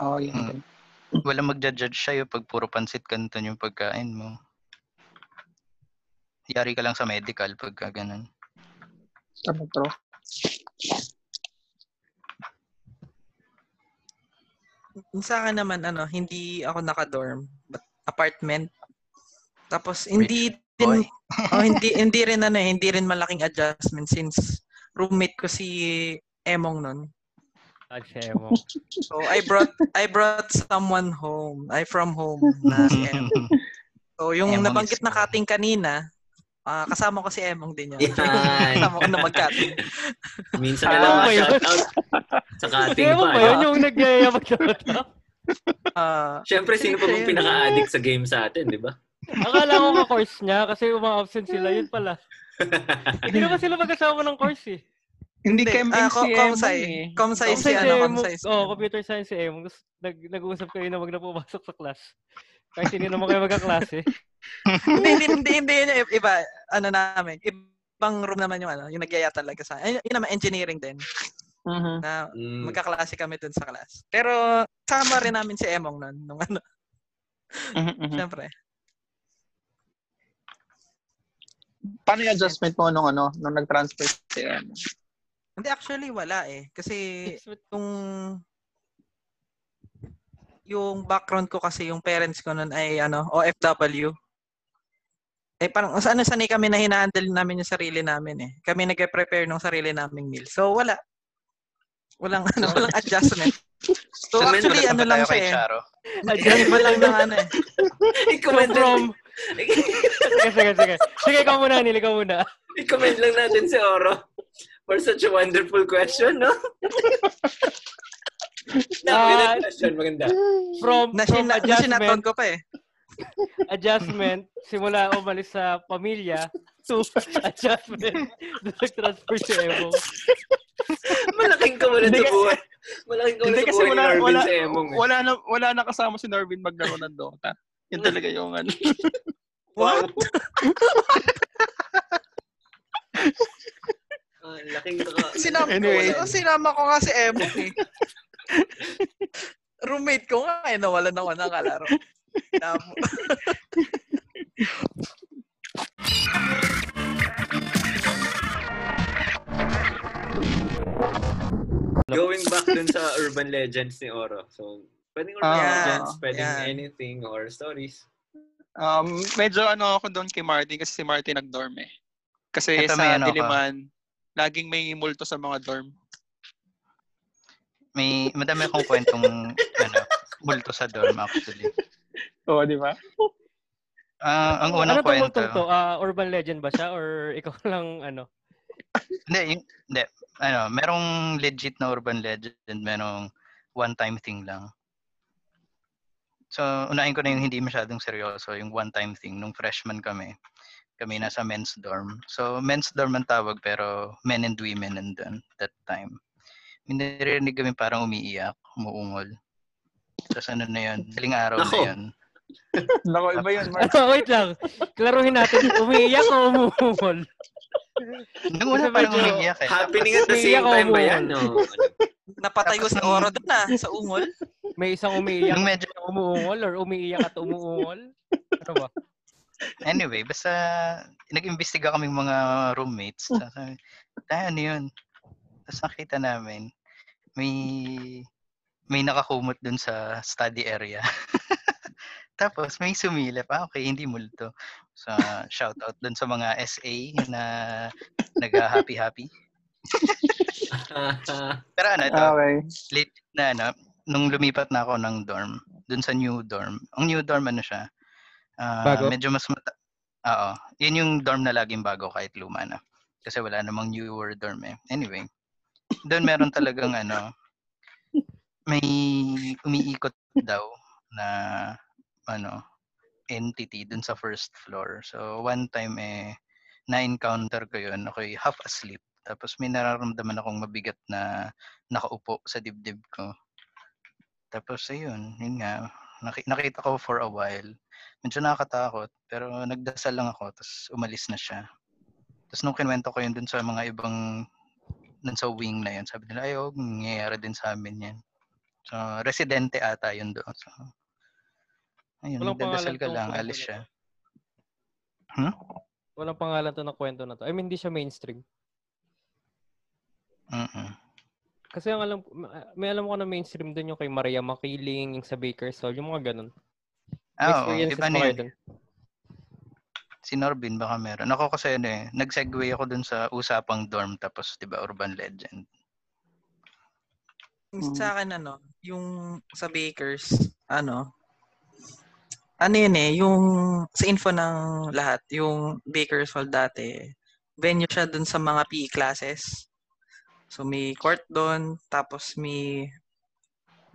Oo, yun. Mm. din. Walang magja-judge sa'yo pag puro pansit kanton yung pagkain mo. Yari ka lang sa medical pagka ganun. Tama, bro. Sa akin naman, ano, hindi ako naka-dorm, but apartment. Tapos, hindi din, oh, hindi, hindi rin, ano, eh, hindi rin malaking adjustment since roommate ko si Emong nun. Ah, siya mo. So, I brought, I brought someone home. I from home na si Emong. So, yung Emong nabanggit na cutting kanina, ah, kasama ko si Emong din yun. Kasama ko na mag-cutting. Minsan Ah, na lang ba yun? ma-shoutout sa cutting pa. ba yun yung nagyaya mag-shoutout? Ah, Siyempre, sino pa bang pinaka-addict sa game sa atin, di ba? Akala ko ka-course niya kasi uma-absent sila. Yun pala. Hindi naman sila magkasama ng course eh. Hindi chem ah, si comsci. eh. Comsci si, ano, Emong- comsci si Oh, Emong. computer science si Emong. Nag, nag-uusap kayo na wag na pumasok sa class. Kahit hindi naman kayo magkaklase. hindi, hindi, hindi, hindi, iba, ano namin, ibang room naman yung ano, yung nagyaya talaga sa, yun naman, engineering din, Mhm. na Mm. magkaklase kami dun sa class. Pero, sama rin namin si Emong nun, nung ano, mhm. syempre. Paano yung adjustment mo nung ano, nung nag-transfer si Emon? Hindi, actually, wala eh. Kasi, yung, yung background ko kasi, yung parents ko nun ay, ano, OFW. Eh, parang, ano, sanay kami na hinahandle namin yung sarili namin eh. Kami nag-prepare ng sarili naming meal. So, wala. Walang, ano, walang adjustment. So, actually, ano lang siya eh. Iba lang ng ano eh. I-comment, So from... sige, sige, sige. Sige, ikaw muna, Neil. Ikaw muna. i-comment lang natin si Oro for such a wonderful question, no? Maganda question, maganda. From, Na, from na, adjustment, ko pa eh. adjustment, simula umalis sa pamilya, to adjustment, nag-transfer si Evo. Malaking sa kasi- buhay. Malaking Hindi sa kasi buhay ni wala, wala, sa Emong. eh. wala, na, wala na kasama si Norvin maglaro ng Dota. Yun talaga yung ano. What? Ah, laking kaka... Sinama, Anyway. ko, sinama ko nga si Emong eh. Roommate ko nga eh, nawala na ako ng kalaro. Going back dun sa urban legends ni Oro. So, pwedeng urban Ah, legends, pwedeng yan. anything or stories. Um, medyo ano ako doon kay Martin kasi si Martin nag-dorm eh. Kasi Ito, sa ano ka. Diliman, laging may multo sa mga dorm. May madami akong kwentong ano, multo sa dorm actually. Oo, di ba? Ah, ang unang ano to, kwento. multong to? Ah, urban legend ba siya? Or ikaw lang, ano? Hindi, yung, hindi. Ano, merong legit na urban legend, merong one-time thing lang. So, unahin ko na yung hindi masyadong seryoso, yung one-time thing. Nung freshman kami, kami nasa men's dorm. So, men's dorm ang tawag, pero men and women nandun that time. May narinig kami parang umiiyak, umuungol. Tapos ano na yun, daling araw Nako. na yun. Nako, iba yun, Mark. Ano, wait lang. Klaruhin natin, umiiyak o umuungol? Nung una parang umiiyak eh. Happening at the same time ba yan? No? Napatayo Tapos si nung- Oro doon na sa ungol. May isang umiiyak Nung medyo, umuungol or umiiyak at umuungol? Ano ba? anyway, basta nag-imbestiga kaming mga roommates. Tapos sabi, "Tay, ano yun? Tapos nakita namin, may may nakakumot dun sa study area. Tapos may sumilip. Ah, okay, hindi multo. So, shoutout dun sa mga SA na nag-happy-happy. Pero ano, ito, Okay. legit na ano, nung lumipat na ako ng dorm, dun sa new dorm. Ang new dorm ano siya? ah, Bago? Medyo mas mata- Oo. Yun yung dorm na laging bago kahit luma na. Kasi wala namang newer dorm eh. Anyway, doon meron talagang ano, may umiikot daw na ano, entity dun sa first floor. So one time eh, na-encounter ko yun. Ako'y half asleep. Tapos may nararamdaman akong mabigat na nakaupo sa dibdib ko. Tapos ayun, yun nga, naki- nakita ko for a while. Medyo nakakatakot, pero nagdasal lang ako, tapos umalis na siya. Tapos nung kinwento ko yun dun sa mga ibang, dun sa wing na yun, sabi nila, ay, oh, nangyayari din sa amin yan. So, residente ata yun doon. So, ayun, Walang nagdadasal ka lang, alis na siya. to. Walang pangalan to ng kwento na to. I mean, hindi siya mainstream. Mm-mm. Kasi ang alam, may alam ko na mainstream din yung kay Maria Makiling, yung sa Baker's Hall, yung mga ganun. Experiences iba ba na yun. Si Norbin baka meron. Ako kasi ano eh, nag-segue ako dun sa usapang dorm tapos 'di ba urban legend. Yung Sa akin, ano, yung sa Bakers, ano, ano yun eh, yung sa info ng lahat, yung Bakers Hall dati, venue siya dun sa mga PE classes. So may court doon, tapos may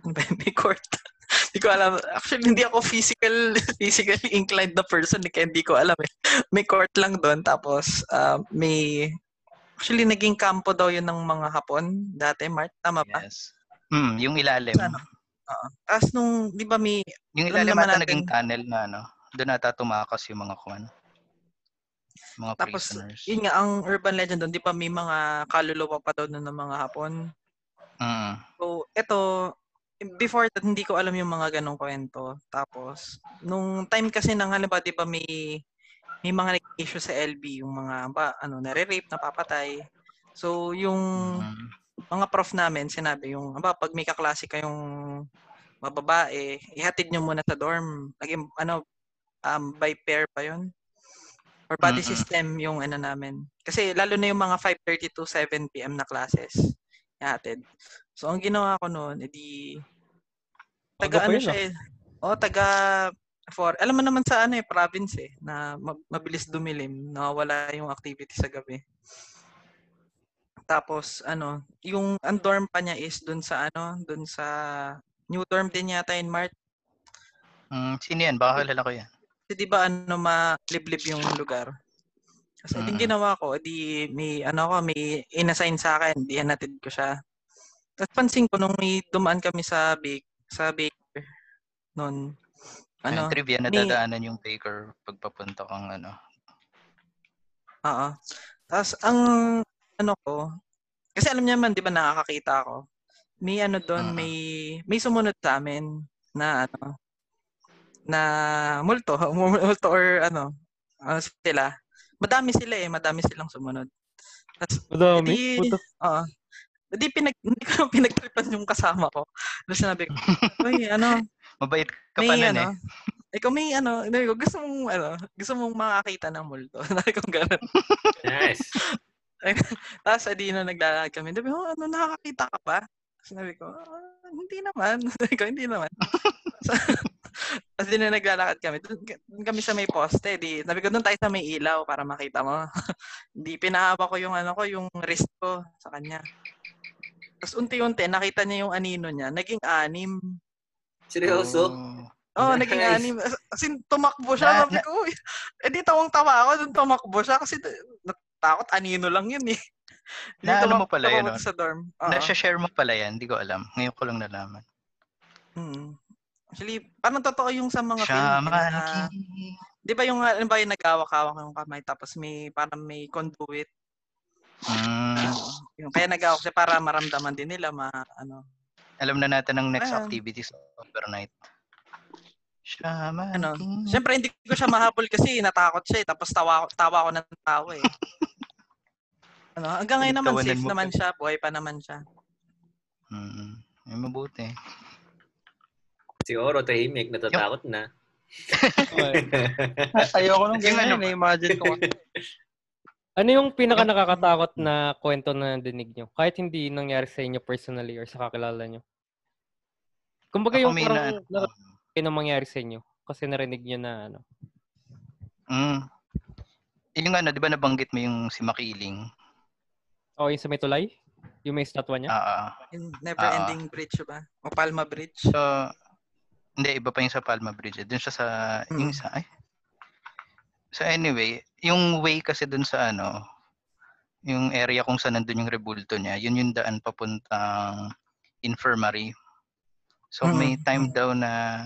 may court. Hindi ko alam. Actually, hindi ako physical physically inclined na person, eh, kaya hindi ko alam eh. May court lang doon, tapos ah, may Actually, naging kampo daw yun ng mga Hapon dati, Mart. Tama ba? Yes. Mm, yung ilalim. Ano? Oo. Tapos nung, di ba may, Yung ilalim ata natin- naging tunnel na ano. Doon ata tumakas yung mga kwan. Mga tapos, prisoners. yun nga, ang urban legend doon, di ba may mga kaluluwa pa daw ng mga Hapon. Mm. So, eto, before that, hindi ko alam yung mga ganong kwento. Tapos, nung time kasi nang halimbawa, di ba may, may mga nag-issue sa LB, yung mga, ba, ano, nare-rape, napapatay. So, yung Mm. mga prof namin, sinabi yung, aba, pag may kaklase kayong mababae, ihatid nyo muna sa dorm. Naging, ano, um, by pair pa yon Or body Mm-mm. system yung ano namin. Kasi lalo na yung mga 5.30 to 7 p.m. na classes. Ihatid. So, ang ginawa ko noon, edi, taga ano siya eh. O, taga, for, alam mo naman sa ano eh, province eh, na ma- mabilis dumilim, nawawala yung activity sa gabi. Tapos ano, yung ang dorm pa niya is dun sa ano, dun sa new dorm din yata in Mart. Mm, sino yan? Baka kilala ko yan. Kasi 'di ba ano maliblib yung lugar. Kasi mm Mm. ginawa ko, di may ano ko, may inassign sa akin, di hanatid ko siya. Tapos pansin ko nung may dumaan kami sa bake, sa baker noon. Ano? Ano? trivia na dadaanan yung baker pagpapunta kang ano. Oo. Tapos ang ano ko, kasi alam niya man 'di ba nakakakita ako. May ano doon, Mm. may may sumunod sa amin na ano na multo, multo or ano, ano sila. Madami sila eh, madami silang sumunod. Tapos Madami. Hindi. Puto. Oo. Hindi pinag hindi ko pinagtripan yung kasama ko. Tapos sinabi ko, "Uy, ano, Mabait ka pa may nun ano, eh. ikaw may ano, ko, gusto mong ano, gusto mong makakita ng multo." Sabi ko gano'n. Nice. Tapos adi na naglalakad kami. Sabi ko, ano, nakakakita ka pa? Sabi ko, "Ah, hindi naman. Sabi ko, hindi naman. Tapos di na naglalakad kami. Doon doon kami sa may poste. Di, sabi ko, doon tayo sa may ilaw para makita mo. Di, pinahaba ko yung ano ko, yung wrist ko sa kanya. Tapos unti-unti, nakita niya yung anino niya. Naging anim. Seryoso? Oh. Oo, oh, naging Nice. anim. As in, tumakbo siya. Na- Sabi ko. Eh di tawang-tawa ako doon tumakbo siya kasi natakot anino lang yun eh. Di Na alam mo pala yun, sa dorm. Oo. Na-share mo pala yan, hindi ko alam. Ngayon ko lang nalaman. Mm. Actually, parang totoo yung sa mga film. Shaman na, di ba yung, ano ba yung nag-awak-awak yung kamay tapos may, parang may conduit. Mm, Yung, kaya nag-awak siya para maramdaman din nila, ma, ano, alam na natin ang next Ayan. activities overnight. Shaman ano. Siyempre, hindi ko siya mahabol kasi natakot siya eh. Tapos tawa, tawa ako ng tawa eh. ano, hanggang ngayon naman, Pinagtawanan safe mo naman siya. Buhay pa naman siya. Mm, ay, mabuti. Si Oro, tahimik, natatakot na. Ayoko nung ganyan, ano- na-imagine ko. Ano yung pinaka nakakatakot na kwento na nadinig nyo? Kahit hindi nangyari sa inyo personally or sa kakilala nyo. Kumbaga Ako yung parang na, na, na mangyari sa inyo. Kasi narinig nyo na ano. mm, yung ano, di ba nabanggit mo yung si Makiling? O yung sa may tulay? Yung may statwa niya? Ah, ah. Yung never-ending bridge ba? O Palma Bridge. So, hindi, iba pa yung sa Palma Bridge. Doon siya sa, yung Mm. sa, ay. So anyway, yung way kasi doon sa ano, yung area kung saan nandun yung rebulto niya, yun yung daan papuntang infirmary. So may Mm. time daw na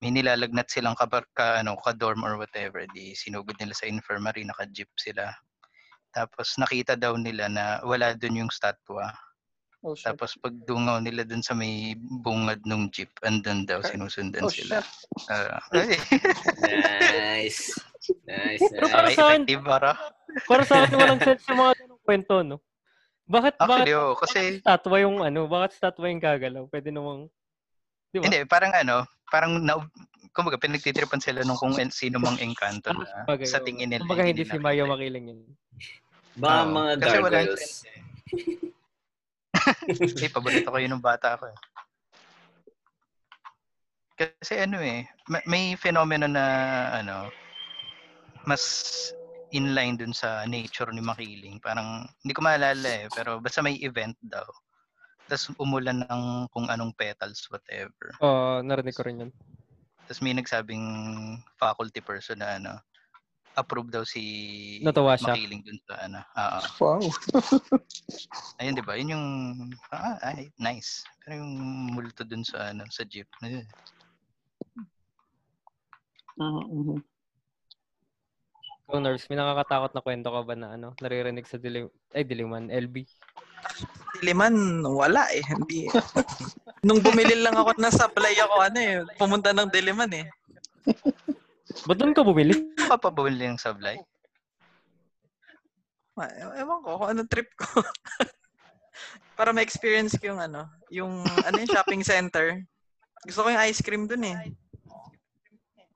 may nilalagnat silang kabar ka, ano, ka-dorm or whatever, di sinugod nila sa infirmary, naka-jeep sila. Tapos nakita daw nila na wala doon yung statwa. Oh, shit. Tapos pag dungaw nila dun sa may bungad nung jeep, andun daw, sinusundan Oh, sila. Ah, ay, Nice. Nice, Pero nice. para sa akin- para. Sa akin, walang sense yung mga ganong kwento, no? Bakit, Actually, bakit oo, kasi, statwa yung ano? Bakit statwa yung gagalaw? Pwede namang, di ba? hindi, parang ano, parang, na, kumbaga, pinagtitripan sila nung kung sino mang engkanto na Bagay, sa tingin nila. Kumbaga hindi si Mayo makiling yun. Baka Oo, mga kasi gargoyles. eh. Eh, paborito ko yun ng bata ko. eh. Kasi ano eh, ma- may phenomena na ano, mas inline dun sa nature ni Makiling. Parang, hindi ko maalala eh, pero basta may event daw. Tapos umulan ng kung anong petals, whatever. Oo, narinig ko rin yun. Tapos may nagsabing faculty person na ano, approve daw si Natuwa siya. Makiling dun sa ano. Oo. Wow. Ayun, di ba? Yun yung, ah, ay, nice. Pero yung multo dun sa, ano, sa jeep. Mhm. Ikaw, nurse, may nakakatakot na kwento ka ba na ano, naririnig sa dilim, ay diliman, LB? Diliman, wala eh. Hindi. Nung bumili lang ako na supply ako, ano eh, pumunta ng Diliman eh. Ba't doon ka bumili? Papabawin yung sablay. Ma- Ewan ko kung anong trip ko. Para ma-experience ko yung ano, yung ano yung shopping center. Gusto ko yung ice cream dun eh.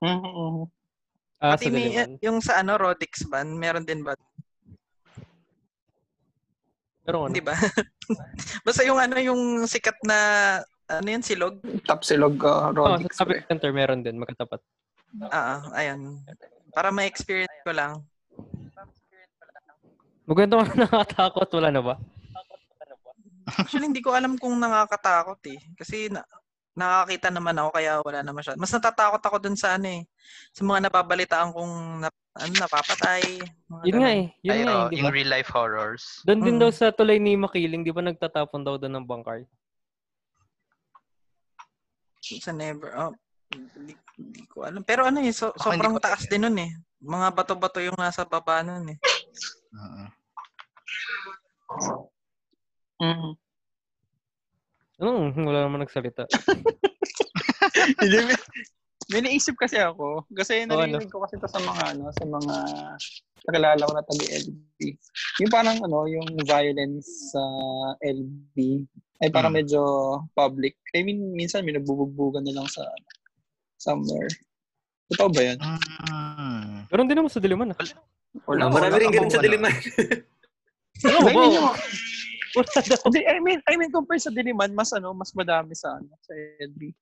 Mhm. Ah, Pati sa may, diliman. yung sa ano, Rodix ban, meron din ba? Pero ano? Hindi ba? Basta yung ano, yung sikat na, ano yun, silog? Top silog uh, Rodix. sa shopping center meron din, magkatapat. Ah, ayun. Para ma-experience ko lang. Maganda ka nakatakot, wala na ba? Actually, hindi ko alam kung nakakatakot eh. Kasi na, nakakita naman ako kaya wala na masyado. Mas natatakot ako dun sa ano eh. Sa mga napabalitaan kong na, ano, napapatay. mga Yun nga eh, yun Ay, nga eh, oh, yung real life horrors. Doon din Mm. daw sa tulay ni Makiling, di ba nagtatapon daw doon ng bangkay? Sa never. Oh, hindi, hindi ko alam. Pero ano eh, so, Ako, sobrang taas din nun eh. Mga bato-bato yung nasa baba nun eh. Oo. Mhm. Ano? Wala naman nagsalita. Hindi, may, may naisip kasi ako. Kasi ano? narinig ko kasi ito sa mga, ano, sa mga kakilala ko na taga-LB. Yung parang, ano, yung violence sa LB ay parang Hmm. medyo public. I mean, minsan may nagbubugbugan na lang sa somewhere. Totoo ba yan? Mm. Meron din naman sa Diliman. Ah. Or Ah, lang? marami rin wala ganun sa Diliman. Ano I ba? Wala daw. I mean, I mean, compare sa Diliman, mas ano, mas madami sa ano, sa LB.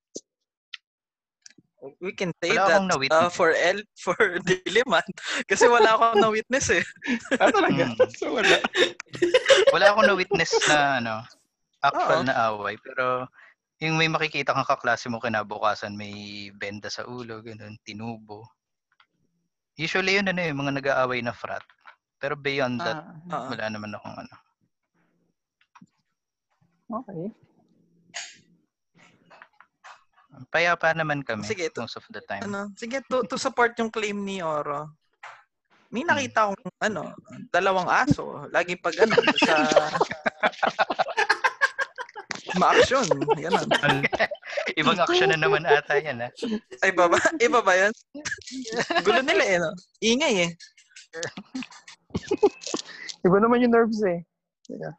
We can say Wala that uh, for L, for Diliman. Kasi wala akong na-witness eh. Ah, talaga? Mm. So, wala. Wala akong na-witness na ano, actual Oo. na away. Pero yung may makikita kang kaklase mo kinabukasan, may benda sa ulo, ganun, tinubo. Usually yun ano yung mga nag-aaway na frat. Pero beyond that, Ah, Oo. wala naman akong ano. okay. Payapa naman kami Sige, ito- most of the time. ano, sige, to, to support yung claim ni Oro. May nakita akong, ano, dalawang aso. Lagi pag, ano, sa... Ma-action. Ganun. Ibang action na naman ata yan, ha? Ay, iba ba? Iba ba yun? Gulo nila eh, no? Ingay eh. Iba naman yung nerves eh. Teka.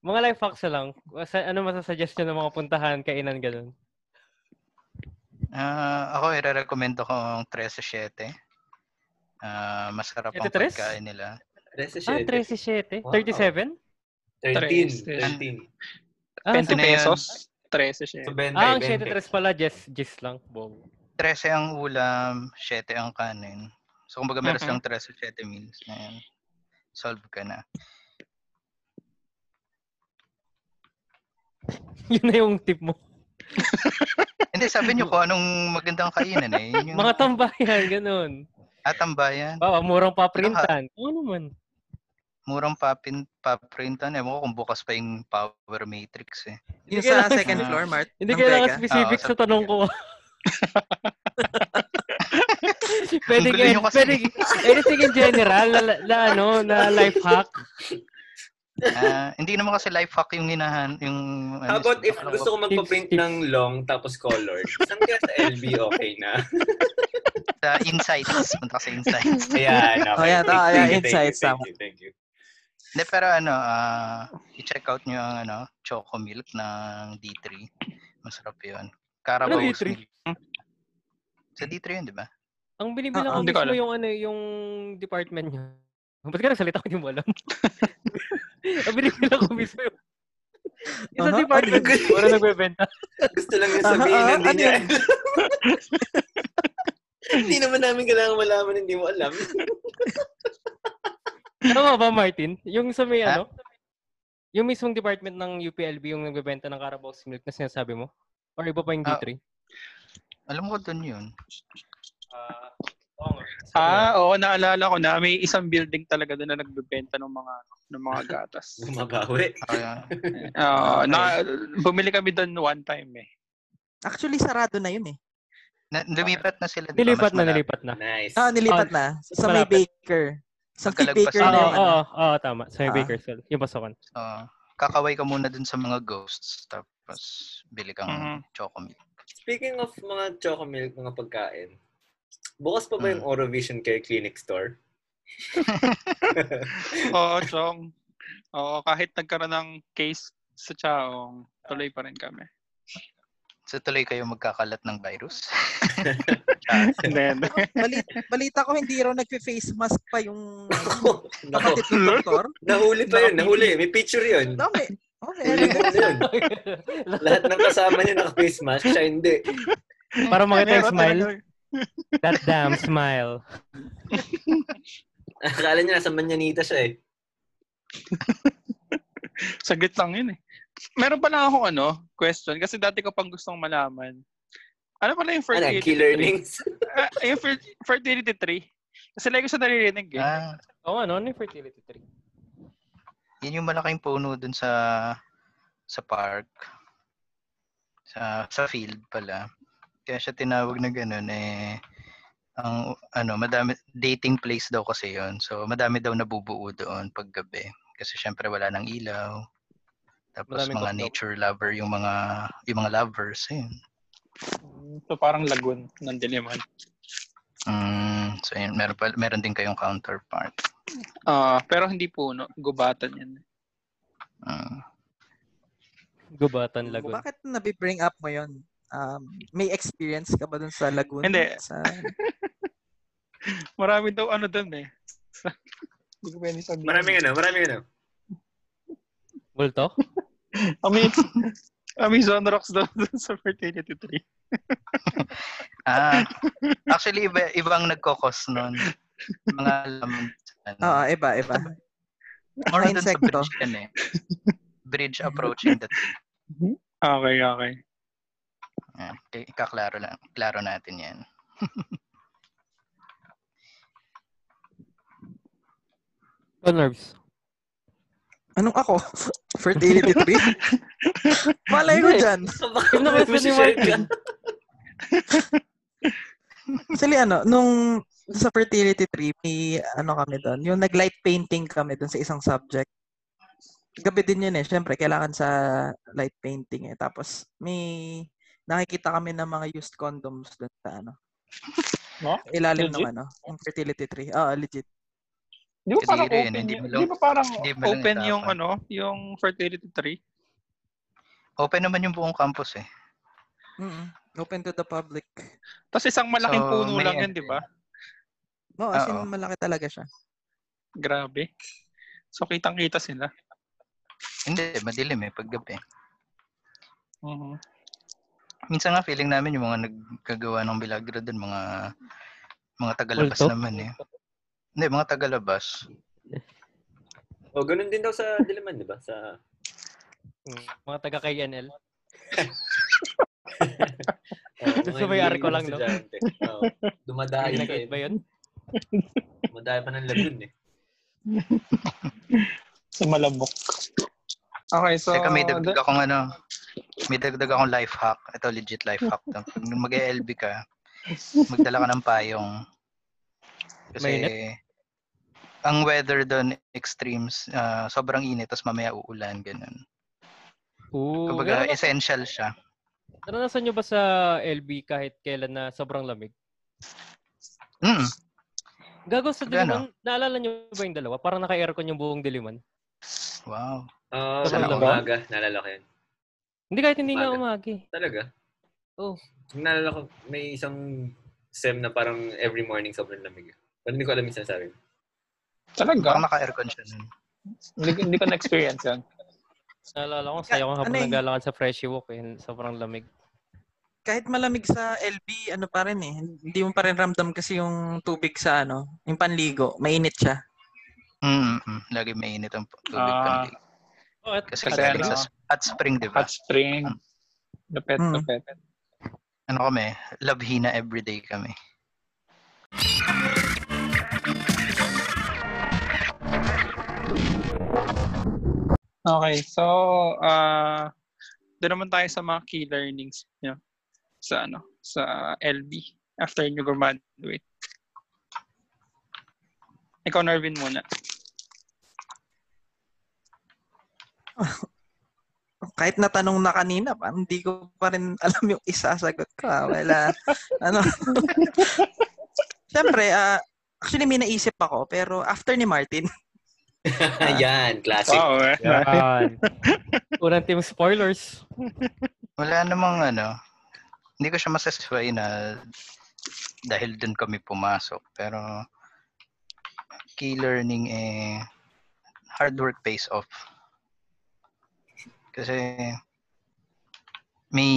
Mga life hacks lang. Sa, ano masasuggest nyo ng mga puntahan, kainan, ganun? Ah, ako, i-recommend ko ang 13-7. Ah, masarap ang 7-3? pagkain nila. 13. Ah, 13.7? Wow. 37? 13. 13. Ah, 20 so, na yan. pesos. 13 siya. So. 20, ah, ang 20. 7.3 pala, just, just lang. Wow. 13 ang ulam, 7 ang kanin. So, kumbaga meron Mhm. silang 13-7 meals. Ayan. Solve ka na. Yun na yung tip mo. Hindi, sabi niyo kung anong magandang kainan eh. Yun yung Mga tambayan, ganun. Atambayan. Bawa, murang paprintan. Oo naman. Murang papin, paprintan. Ewan ko kung bukas pa yung Power Matrix eh. Yung sa kailangan- second floor, Mart. Hindi ng kailangan Vega. specific Oo, sa sa tanong ko. pwede, ka, pwede, anything in general na, na, ano, na life hack. Ah, hindi naman kasi life hack yung hinahan, yung... How about if gusto ko magpa-print ng long tapos colored? Saan kaya sa LB okay na? Sa insights. Punta ka sa insights. Ayan, okay. Oh, yan, Thank oh, you, yan, thank you, insights, Thank you, thank you. Hindi, pero ano, ah, i-check out nyo ang ano, Choco Milk ng D3. Masarap yun. Carabao Ano D3? Milk. Sa D3 yun, di ba? Ang binibilang Ah, ko mismo yung ano, yung department niya. Ba't ka nagsalita ko hindi mo alam? ang binibilang ko mismo yung yung sa Aha, department ko, wala nagbebenta. Gusto lang yung Ah, sabihin, ah, hindi ano niya. Hindi naman namin kailangan malaman, hindi mo alam. Tama ba, Martin? Yung sa may Ha? ano? Yung mismong department ng UPLB yung nagbebenta ng Carabao Milk na sinasabi mo? Or iba pa yung Ah, D3? Alam ko dun yun. Ah, oo nga. Ah, oo, naalala ko na. May isang building talaga doon na nagbebenta ng mga ng mga gatas. Mabawi. Kaya, Oo, na, bumili kami doon one time eh. Actually, sarado na yun eh. Na, lumipat na sila. di ba? Nilipat na, nilipat na. Nice. Ah, nilipat Ah, na. Sa may malapit. baker. Sa may baker Oo, na oo, ano. oo, tama. Sa may Ah. Bakersfield. Yung pasokan. So, kakaway ka muna dun sa mga ghosts. Tapos, bili kang Mhm. Choco Milk. Speaking of mga choco milk, mga pagkain, bukas pa ba yung Orovision Care Clinic Store? Oo, Chong. Oo, kahit nagkaroon ng case sa Chaong, tuloy pa rin kami. So, tuloy kayo magkakalat ng virus. And then, Balita, balita ko hindi raw nagpe-face mask pa yung kapatid ng doktor. nahuli pa yun, nahuli. May picture yun. No, may, oh, na yun. Lahat ng kasama niya naka-face mask, siya hindi. Para makita yung smile. That damn smile. Akala niya nasa Manyanita siya eh. Saglit lang yun eh. Meron pa lang akong ano, question. Kasi dati ko pang gustong malaman. Ano pala yung Ano, fertility key tree? learnings. Ah, yung fer- fertility tree. Kasi lagi ko sa naririnig eh. ah, Oo, ano? Ano yung fertility tree? yun yung malaking puno dun sa sa park. Sa sa field pala. Kaya siya tinawag na ganun eh ang ano, madami dating place daw kasi 'yon. So madami daw nabubuo doon pag gabi kasi syempre wala nang ilaw. Tapos Maraming mga kotdog. nature lover yung mga yung mga lovers yun. So parang lagoon ng Diliman. Mm, so yun, meron pa, meron din kayong counterpart. Ah, pero hindi puno. Gubatan yan. Mm. Gubatan Lagoon. Bakit nabi-bring up mo yun? Um, may experience ka ba dun sa Laguna? Hindi. Sa, Marami daw ano doon eh. Hindi ko pwede sabihin. Maraming ano, maraming ano. Bulto? Ami, Amazon rocks daw doon sa fertility tree. Ah, actually iba ibang nagkokos noon. Mga laman. Ano, Oo, iba, iba. more dun sa bridge yan eh. Bridge approaching the tree. Okay, okay. Ah, k- Kaklaro lang. Klaro natin yan. Nerves. Anong ako? Fertility tree? Malay ko dyan. Martin. Actually, ano, nung sa fertility tree, may ano kami doon, yung nag-light painting kami doon sa isang subject. Gabi din yun eh. Siyempre, kailangan sa light painting eh. Tapos, may nakikita kami ng mga used condoms doon sa ano. No? Ilalim ng Legit? ano, yung fertility tree. Oo, legit. Di ba parang Kadiri yun, open hindi yung, di ba parang hindi open yung ano, yung fertility tree? Open naman yung buong campus eh. Mm Open to the public. Tapos isang malaking So, puno lang yun, entry. di ba? No, as in, malaki talaga siya. Grabe. So, kitang-kita sila. Hindi, madilim eh, paggabi. Mhm. Minsan nga feeling namin yung mga nagkagawa ng bilagro doon, mga mga tagalabas Multo? naman eh. Hindi, mga tagalabas. O, ganun din daw sa Diliman, di ba? Sa... Mm, Mga taga KNL. Oh, yung arko lang, no? Oh, dumadayo pa Nag-eat eh. ba yun? Dumadayo pa ng lagoon eh. Sa Malabok. Okay, so... Teka, may dagdag da- akong ano, may dagdag akong life hack. Ito legit life hack. Pag mag-LB ka, magdala ka ng payong. Kasi Mainit? ang weather doon extremes, ah, sobrang init tapos mamaya uulan ganun. Oo. Kumbaga Naranasan, essential siya. naranasan nyo ba sa LB kahit kailan na sobrang lamig? Mm. Gago sa Gano? Diliman, naalala nyo ba yung dalawa? Parang naka-aircon yung buong Diliman. Wow. Ah, Sa sa umaga, naalala ko yun. Hindi kahit hindi Umaga. umagi. Talaga? Oh. Naalala ko, may isang SEM na parang every morning sobrang lamig. Pero hindi ko alam yung sinasabi. Talaga? Baka naka-aircon siya nun. Hindi, ko- hindi ko na-experience yan. Naalala ko, sayo ko habang ano eh? nagalangan sa Freshie Walk eh. Sobrang lamig. Kahit malamig sa LB, ano pa rin eh. Hindi mo pa rin ramdam kasi yung tubig sa ano, yung panligo. Mainit siya. Mm, mm, lagi mainit ang tubig Ah. panlig. Oh, at, Kasi Kasi ano, sa hot spring, di ba? Hot spring. Lupet, Hmm. lupet. Ano kami? Love Hina everyday kami. Okay, so uh, doon naman tayo sa mga key learnings niyo sa ano, sa LB after you graduate. Ikaw, Narvin, muna. Kahit natanong na kanina, parang hindi ko pa rin alam yung isasagot ko. ah. Wala. ano? Siyempre, ah, actually may naisip ako, pero after ni Martin, Yan, classic. Wow, eh. Yan. Unang team spoilers. Wala namang ano, hindi ko siya masasway na dahil dun kami pumasok. Pero key learning eh hard work pays off. Kasi may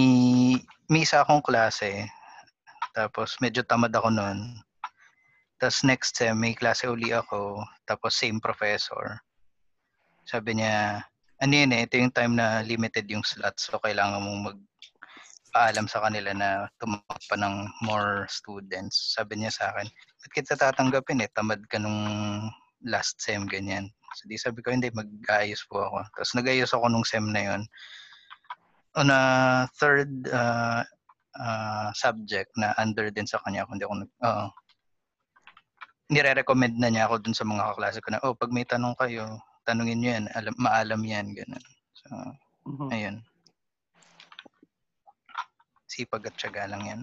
may isa akong klase tapos medyo tamad ako noon. Tapos next sem may klase uli ako tapos same professor. Sabi niya, ano yun eh, ito yung time na limited yung slots so kailangan mong mag paalam sa kanila na tumakbo pa ng more students. Sabi niya sa akin, ba't kita tatanggapin eh, tamad ka nung last sem, ganyan. So di sabi ko, hindi, mag-ayos po ako. Tapos nag-ayos ako nung sem na yon On a third uh, uh, subject na under din sa kanya, kundi ako oo. Nire-recommend na niya ako dun sa mga kaklase ko na, oh, pag may tanong kayo, tanungin niyo yan, alam, maalam yan, ganun. So, Mhm. Ayun. Sipag at tiyaga lang yan.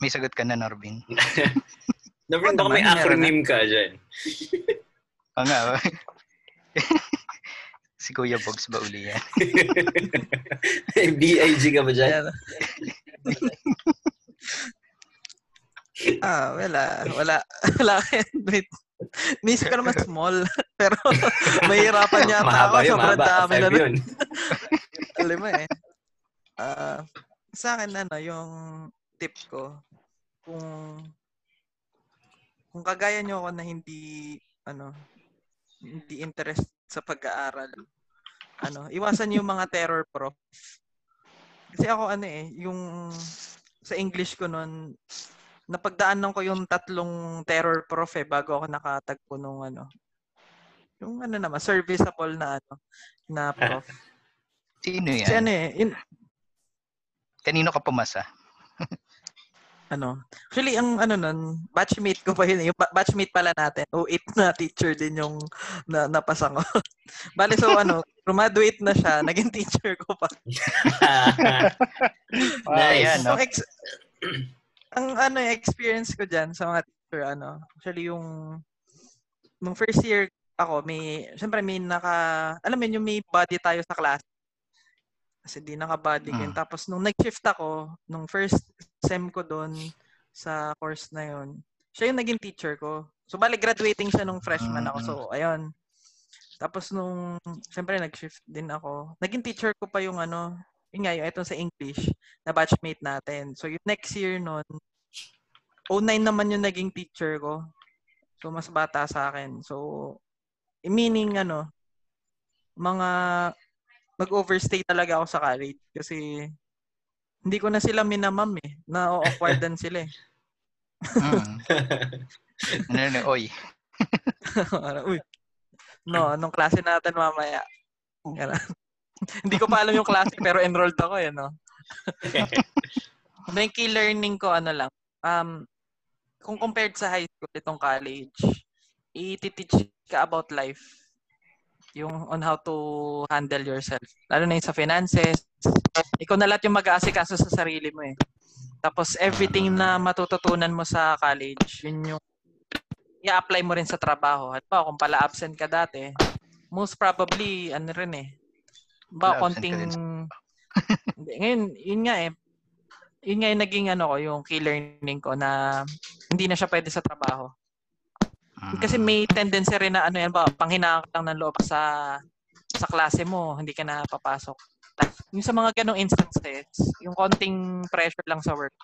May sagot ka na, Norvin. Naman, Oo baka may acronym ka dyan. Oo nga. si Kuya Bogs ba uli yan? BIG ka ba dyan? Ah, wala. Wala. Wala. Wait. Nisip ko naman small. Pero mahirapan yata ako. mahaba yun, Sobrang dami na yun. Alam mo eh. Ah, sa akin ano, yung tip ko, kung kung kagaya nyo ako na hindi ano, hindi interest sa pag-aaral, ano, iwasan yung mga terror prof. Kasi ako ano eh, yung sa English ko noon, napagdaanan ko yung tatlong terror prof eh bago ako nakatagpo nung ano, Yung ano naman, serviceable na ano, na prof. Sino yan? Kasi ano eh, yun, Kanino ka pumasa? ano, actually, ang ano nun, batchmate ko pa yun, eh. yung ba- batchmate pala natin, 08 na teacher din yung na, napasa ko. Bale, so ano, graduate na siya, naging teacher ko pa. nice. Ayan, So, no? ex- ang ano, experience ko dyan sa mga teacher, ano, actually yung, nung first year ako, may, syempre may naka, alam mo yun, yung may body tayo sa class. Kasi di naka-body yun. Mm. Tapos nung nag-shift ako, nung first sem ko doon sa course na yun, siya yung naging teacher ko. So, bali, graduating siya nung freshman ako. So, ayun. Tapos nung, syempre, nag-shift din ako. Naging teacher ko pa yung ano, yun nga, yung ito sa English, na batchmate natin. So, yung next year nun, 09 naman yung naging teacher ko. So, mas bata sa akin. So, meaning, ano, mga, nag-overstay talaga ako sa college. Kasi, hindi ko na sila minamam eh. Na-awkwardan sila eh. Mm. Ano na, oy. Parang, Uy, no, anong klase natin mamaya? Hindi ko pa alam yung klase pero enrolled ako eh, no? Yung key learning ko, ano lang, um, kung compared sa high school, itong college, i-teach ka about life. Yung on how to handle yourself. Lalo na yung sa finances. Ikaw na lahat yung mag-aasikaso sa sarili mo eh. Tapos everything na matututunan mo sa college, yun yung i-apply mo rin sa trabaho. At pa, kung pala absent ka dati, most probably, ano rin eh, ba, ka konting, ngayon, yun nga eh, yun nga yung naging ano ko, yung key learning ko na hindi na siya pwede sa trabaho. Mm. Kasi may tendency rin na ano yan ba, panghinaan ka lang ng loob sa sa klase mo, hindi ka na papasok. Yung sa mga ganong instances, yung konting pressure lang sa work,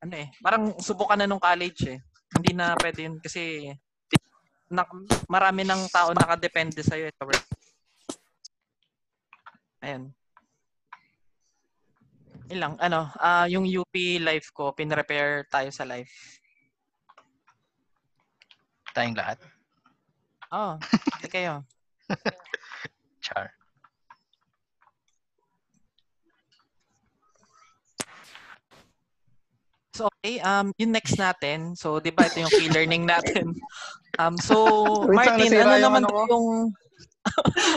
ano eh, parang subukan na nung college eh. Hindi na pwede yun kasi na, marami ng tao nakadepende sa'yo eh, sa work. Ayun. Ilang, ano, ah yung UP life ko, pinrepair tayo sa life. Tayong lahat. Oh, hindi kayo. Char. So, okay, um, yung next natin, so, di ba, ito yung key learning natin. Um, so, Martin, ano yung naman ano yung,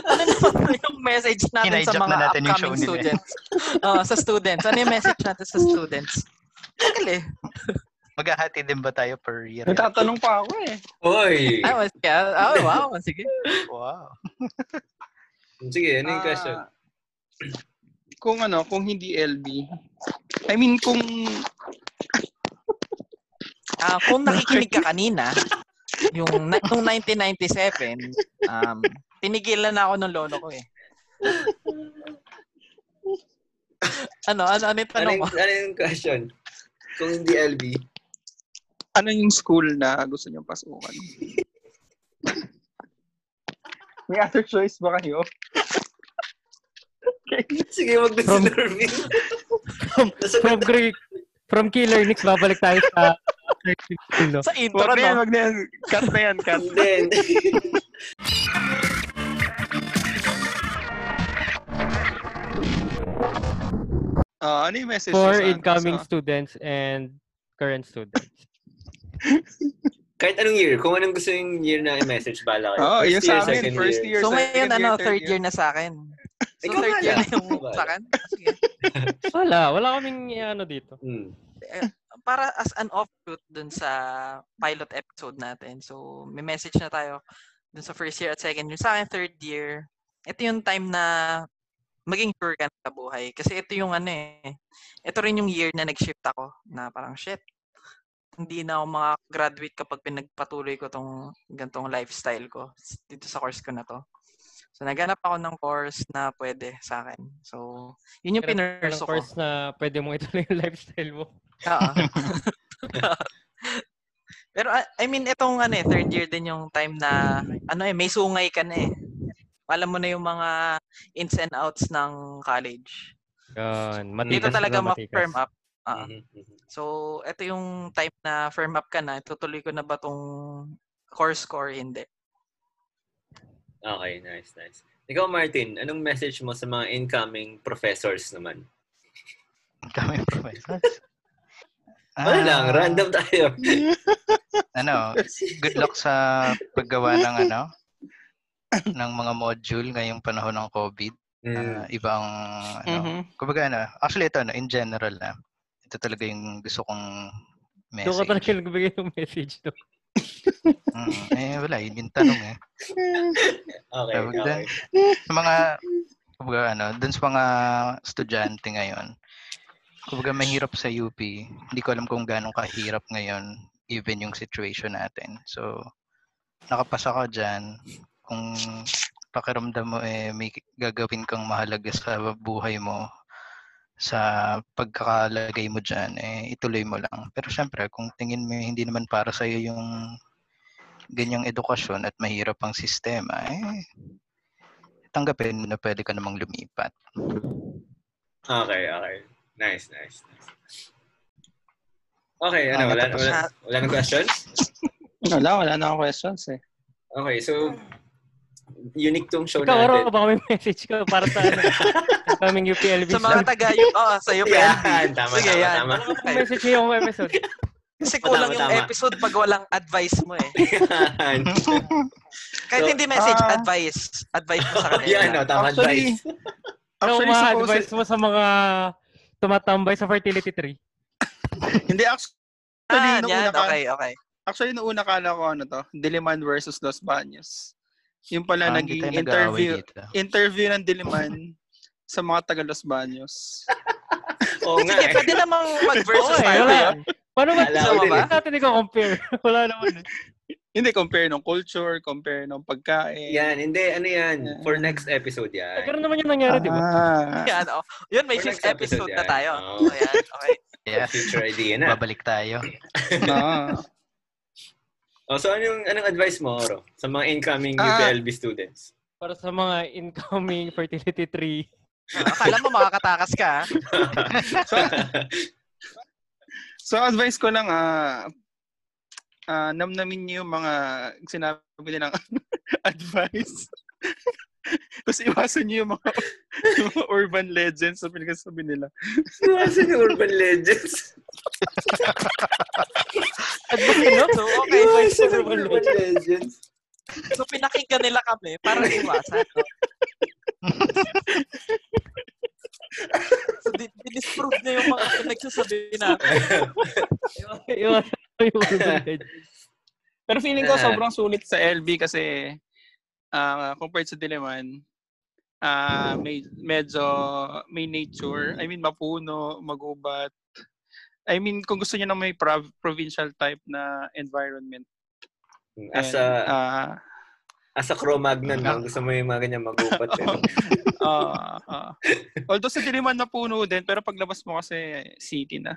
ano naman yung message natin sa mga na natin upcoming students? Oh, sa students. Ano yung message natin sa students? Tagal eh. Maghahati din ba tayo per year? Nagtatanong pa ako eh. Hoy! Ah, mas, oh, wow, sige. Wow. Sige, ano yung question? Ah, kung ano, kung hindi LB. I mean, kung Ah, kung nakikinig ka kanina, yung nung 1997, um, tinigilan na ako ng lolo ko eh. Ano, ano, ano yung Ano tanong yung, mo? ano yung question? Kung hindi LB. ano yung school na gusto niyong pasukan? May other choice ba kayo? Sige, wag na si From-. From, from Greek, from Killer Nicks, babalik tayo sa? Sa intro, Wag na yan, wag na yan. Cut na yan, cut. Hindi, Ah, ano yung message For sa- incoming sa- students and current students. Kahit anong year, kung anong gusto yung year na i-message, bala kayo. Oo, First yun sa amin, second first year. So ngayon, ano, year, third year na sa akin. So Ikaw third year na yung sa akin. Wala, wala kaming ano dito. Hmm. Para as an offshoot dun sa pilot episode natin. So may message na tayo dun sa first year at second year. Sa akin, third year, ito yung time na maging sure ka sa buhay. Kasi ito yung ano eh. Ito rin yung year na nag-shift ako na parang shit. Hindi na ako makagraduate kapag pinagpatuloy ko tong gantong lifestyle ko dito sa course ko na to. So naghanap ako ng course na pwede sa akin. So yun yung pinurso ko. course na pwede mong ituloy yung lifestyle mo. Oo. Pero I I mean itong ano eh third year din yung time na ano eh may sungay ka na eh. Alam mo na yung mga ins and outs ng college. Yan, Dito matikas talaga na matikas. ma-firm up. Ah. Mhm. So ito yung time na firm up ka na, tutuloy ko na ba tong course ko or hindi. Okay, nice, nice. Ikaw, Martin, anong message mo sa mga incoming professors naman? Kami professors. Wala Ah, lang, random tayo. Ano, good luck sa paggawa ng ano ng mga module ngayong panahon ng COVID. Mm. Ah, ibang ano, Mhm. kumbaga ano, actually ito ano, in general na. Ito talaga yung gusto kong Doon ka talaga message. nagbigay ng message. No? Mm, eh wala, yun yung tanong eh. Okay, Tawag okay. Sa mga kumbaga ano, dun sa mga estudyante ngayon. Kumbaga mahirap sa UP. Hindi ko alam kung gaano kahirap ngayon even yung situation natin. So nakapasa ka diyan kung pakiramdam mo eh may gagawin kang mahalaga sa buhay mo sa pagkakalagay mo dyan, eh, ituloy mo lang. Pero syempre, kung tingin mo hindi naman para sa'yo yung ganyang edukasyon at mahirap ang sistema, eh, tanggapin mo na pwede ka namang lumipat. Okay, okay. Nice, nice, nice. Okay, ano, Ah, wala, natapos wala, wala nang questions? Wala, wala na akong questions eh. Okay, so, unique tong show Ikaw, natin. Aro, baka may message ka para sa ano, coming UPLB. Sa mga taga oh, sa UPLB. Yan, tama, Sige, tama, yan. tama. Ano message niyo yung episode? Kasi kulang Tama, yung tama. episode pag walang advice mo eh. Kahit So, hindi message, ah, advice. Advice mo sa kanila. Yan, no, tama Actually, advice. Ano actually, mga suppose, advice mo sa mga tumatambay sa fertility tree? hindi actually, Ah, nung yan. una ka- Okay, okay. actually, noong una kala ko ano to, Diliman versus Los Baños. Yung pala Ah, naging tayo interview, interview ng Diliman sa mga taga Los Baños. Oo nga Sige, eh. pwede namang mag-versus Okay, tayo. wala. eh. Paano ba? Alam eh. natin i-compare? Wala naman eh. Hindi, compare ng culture, compare ng pagkain. Yan, hindi, ano yan, for next episode yan. Nagkaroon naman yung nangyari, di ba? Ah. Yan, oh. Yun, may fifth episode episode na yan. tayo. Oo. Oh, yan. Okay. Yes, Future idea na. babalik tayo. Ah. Oh, so, anong, anong advice mo, Oro, sa mga incoming Ah. UPLB students? Para sa mga incoming fertility tree. Ah, akala mo makakatakas ka, ah. So, so advice ko lang, ah, ah, namnamin niyo yung mga sinabi nilang advice. Tapos iwasan niyo yung mga, yung mga urban legends na pinagsasabi nila. Iwasan yung urban legends. Advice, no? So, okay. Iwasan sa yung urban urban legend. legends. So, pinakinggan nila kami para iwasan. no? so, di- dinisprove niya yung mga pinagsasabi natin. Iwan yung urban legend. Pero feeling ko sobrang sulit sa LB kasi ah, compared sa Diliman, ah may medyo may nature. I mean, mapuno, magubat. I mean, kung gusto niyo na may prov- provincial type na environment. As and, a, ah, as a Cro-Magnon, no? gusto mo yung mga ganyan magupat. Eh. ah, ah. although sa Diliman mapuno din, pero paglabas mo kasi city na.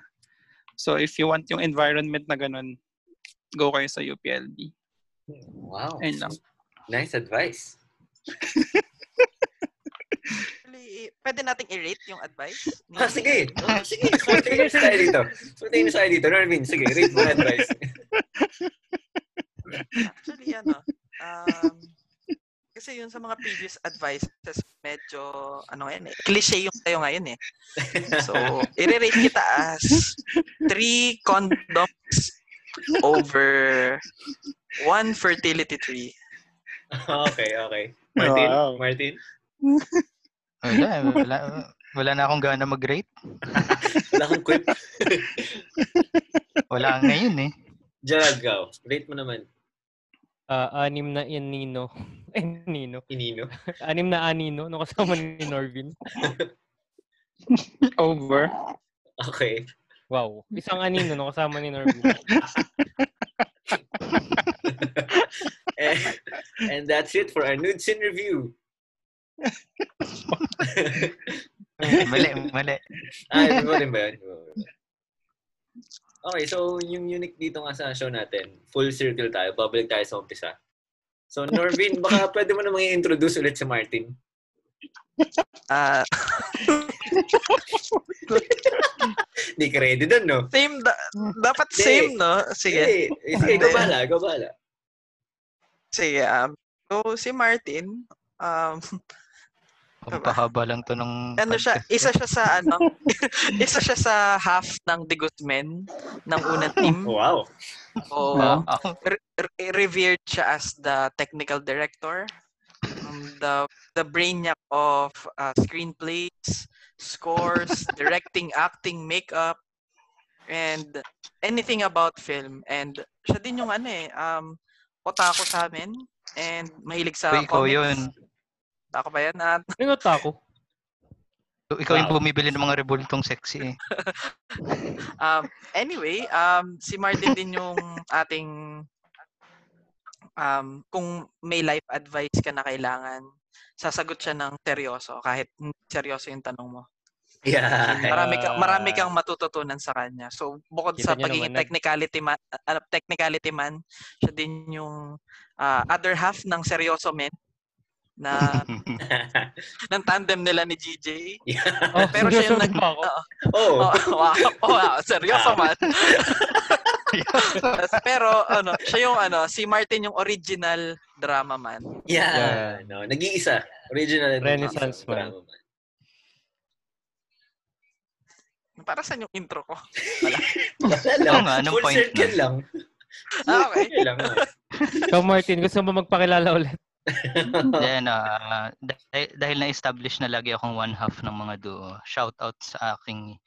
So if you want yung environment na ganun, go kayo sa UPLB. wow. Ayun lang. Nice advice. Actually, pwede nating i-rate yung advice? Ni- Ah, sige. Oh, sige. Spontaneous tayo dito. Spontaneous tayo dito. Norvin, sige. Read mo yung advice. Actually, ano, um, kasi yun sa mga previous advices, medyo, ano ngayon eh, cliche yung tayo ngayon eh. So, i-rate kita as three condoms over one fertility tree. Okay, okay. Martin? Wow. Martin? Wala, wala, wala na akong gana mag-rate. Wala kang quip. Wala ngayon eh. Gerald, go. Rate mo naman. Ah, anim na inino. Eh, nino. Inino. Anim na anino nung kasama ni Norvin. Over. Okay. Wow. Isang anino nung kasama ni Norvin. and, and that's it for our nudes in review. Mali, mali. ah, iba rin ba yun? Okay, so yung unique dito nga sa show natin, full circle tayo, babalik tayo sa umpisa. So Norvin, baka pwede mo namang i-introduce ulit si Martin. Ah, Hindi ka ready dun, no? same, da- dapat same, no? Sige. Sige, sige, ikaw bahala, ikaw bahala. Sige, um, So, si Martin, um, Pampahaba lang to ng ano siya, isa siya sa ano, isa siya sa half ng The Guzman ng unang team. Wow. O Wow. re- re- revered siya as the technical director, um, the the brainiac of uh, screenplays, scores, directing, acting, makeup, and anything about film. And siya din yung ano eh, um, otaku sa amin and mahilig sa Uy, ikaw comics. yun. Otaku ba yan? At Ningot ako. Ikaw yung bumibili ng mga rebultong sexy eh. Um, anyway, um, si Martin din yung ating um, kung may life advice ka na kailangan, sasagot siya ng seryoso kahit hindi seryoso yung tanong mo. Yeah. Marami kang marami kang matututunan sa kanya. So bukod Kita sa pagiging naman, technicality man, uh, technicality man, siya din yung ah, other half ng seryoso men na ng tandem nila ni GJ. Oh, Pero siya yung nag ako? oh. Oh, wow, oh, wow, seryoso Ah. man. Pero ano, siya yung ano, si Martin yung original drama man. Yeah. Yeah. No, nag-iisa. Original Renaissance man. Man. Para sa yung intro ko. Wala Oo nga, anong Full point circle nun? lang. Ah, okay. Lang. ah. Ikaw, Martin, gusto mo magpakilala ulit? Then, ah, dahil, dahil na-establish na lagi akong one half ng mga duo, shout out sa aking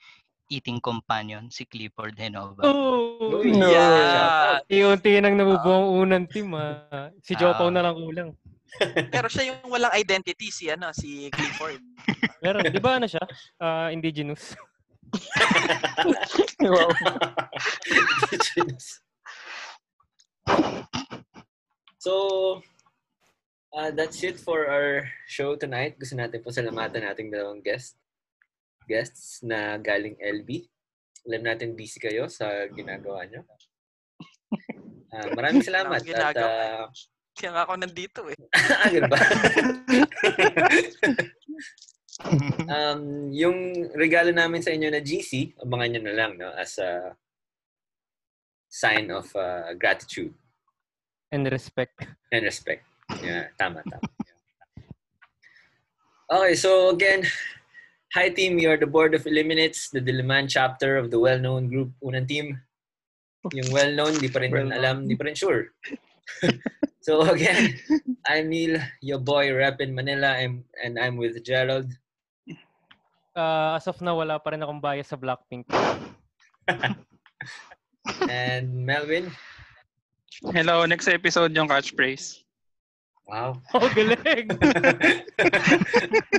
eating companion, si Clifford Henova. Oh, Uy, no. yeah. Unti nang nabubuo ang unang team, ah. Si Jopaw Ah. na lang kulang. Pero siya yung walang identity si ano, si Clifford. Meron, di ba ano siya? Ah, indigenous. Wow. so, uh, that's it for our show tonight. Gusto natin po salamatan nating dalawang guest guests na galing LB. Alam natin busy kayo sa ginagawa nyo. Ah, maraming salamat. At, ah, Kaya nga ako nandito eh. ah, ba? um, yung regalo namin sa inyo na GC, abangan nyo na lang no, as a sign of uh, gratitude And respect. and respect. Yeah, tama, tama. Okay, so again, hi team, you are the Board of Eliminates, the Diliman chapter of the well-known group Unang Team. Yung well-known, di pa rin Well-known. alam, di pa rin sure. so again, I'm Neil, your boy rep in Manila, and, and I'm with Gerald. Ah, as of now, wala pa rin akong bias sa Blackpink. And Melvin. Hello, next episode yung catchphrase. Wow. Oh, galing!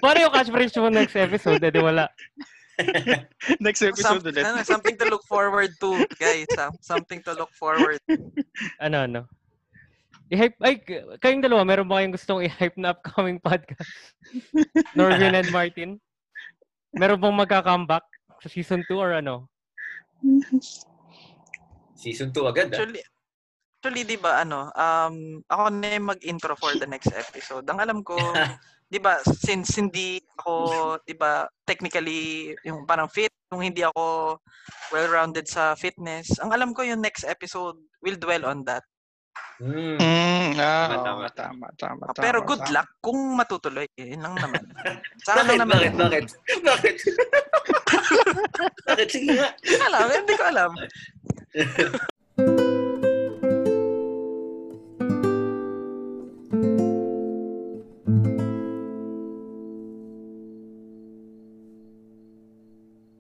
Paano yung catchphrase mo next episode? Eh, di wala. next episode Some- ulit. ano, something to look forward to, guys. Something to look forward. Ano, ano? I-hype, ay, kayong dalawa, meron ba kayong gustong i-hype na upcoming podcast? Norvin and Martin? Meron bang magka-comeback sa season 2 or ano? Season 2 agad, ah. Actually, actually 'di ba ano, um ako na yung mag-intro for the next episode. Ang alam ko, 'di ba, since hindi ako, 'di ba, technically yung parang fit, yung hindi ako well-rounded sa fitness. Ang alam ko yung next episode will dwell on that. Mm. Mm, ah, Tama, oo, tama. tama, tama, Pero good tama. luck kung matutuloy. Eh, Yun lang naman. Sa akin Bakit, naman. bakit, bakit? Bakit? bakit? Sige nga. Alam, hindi ko alam.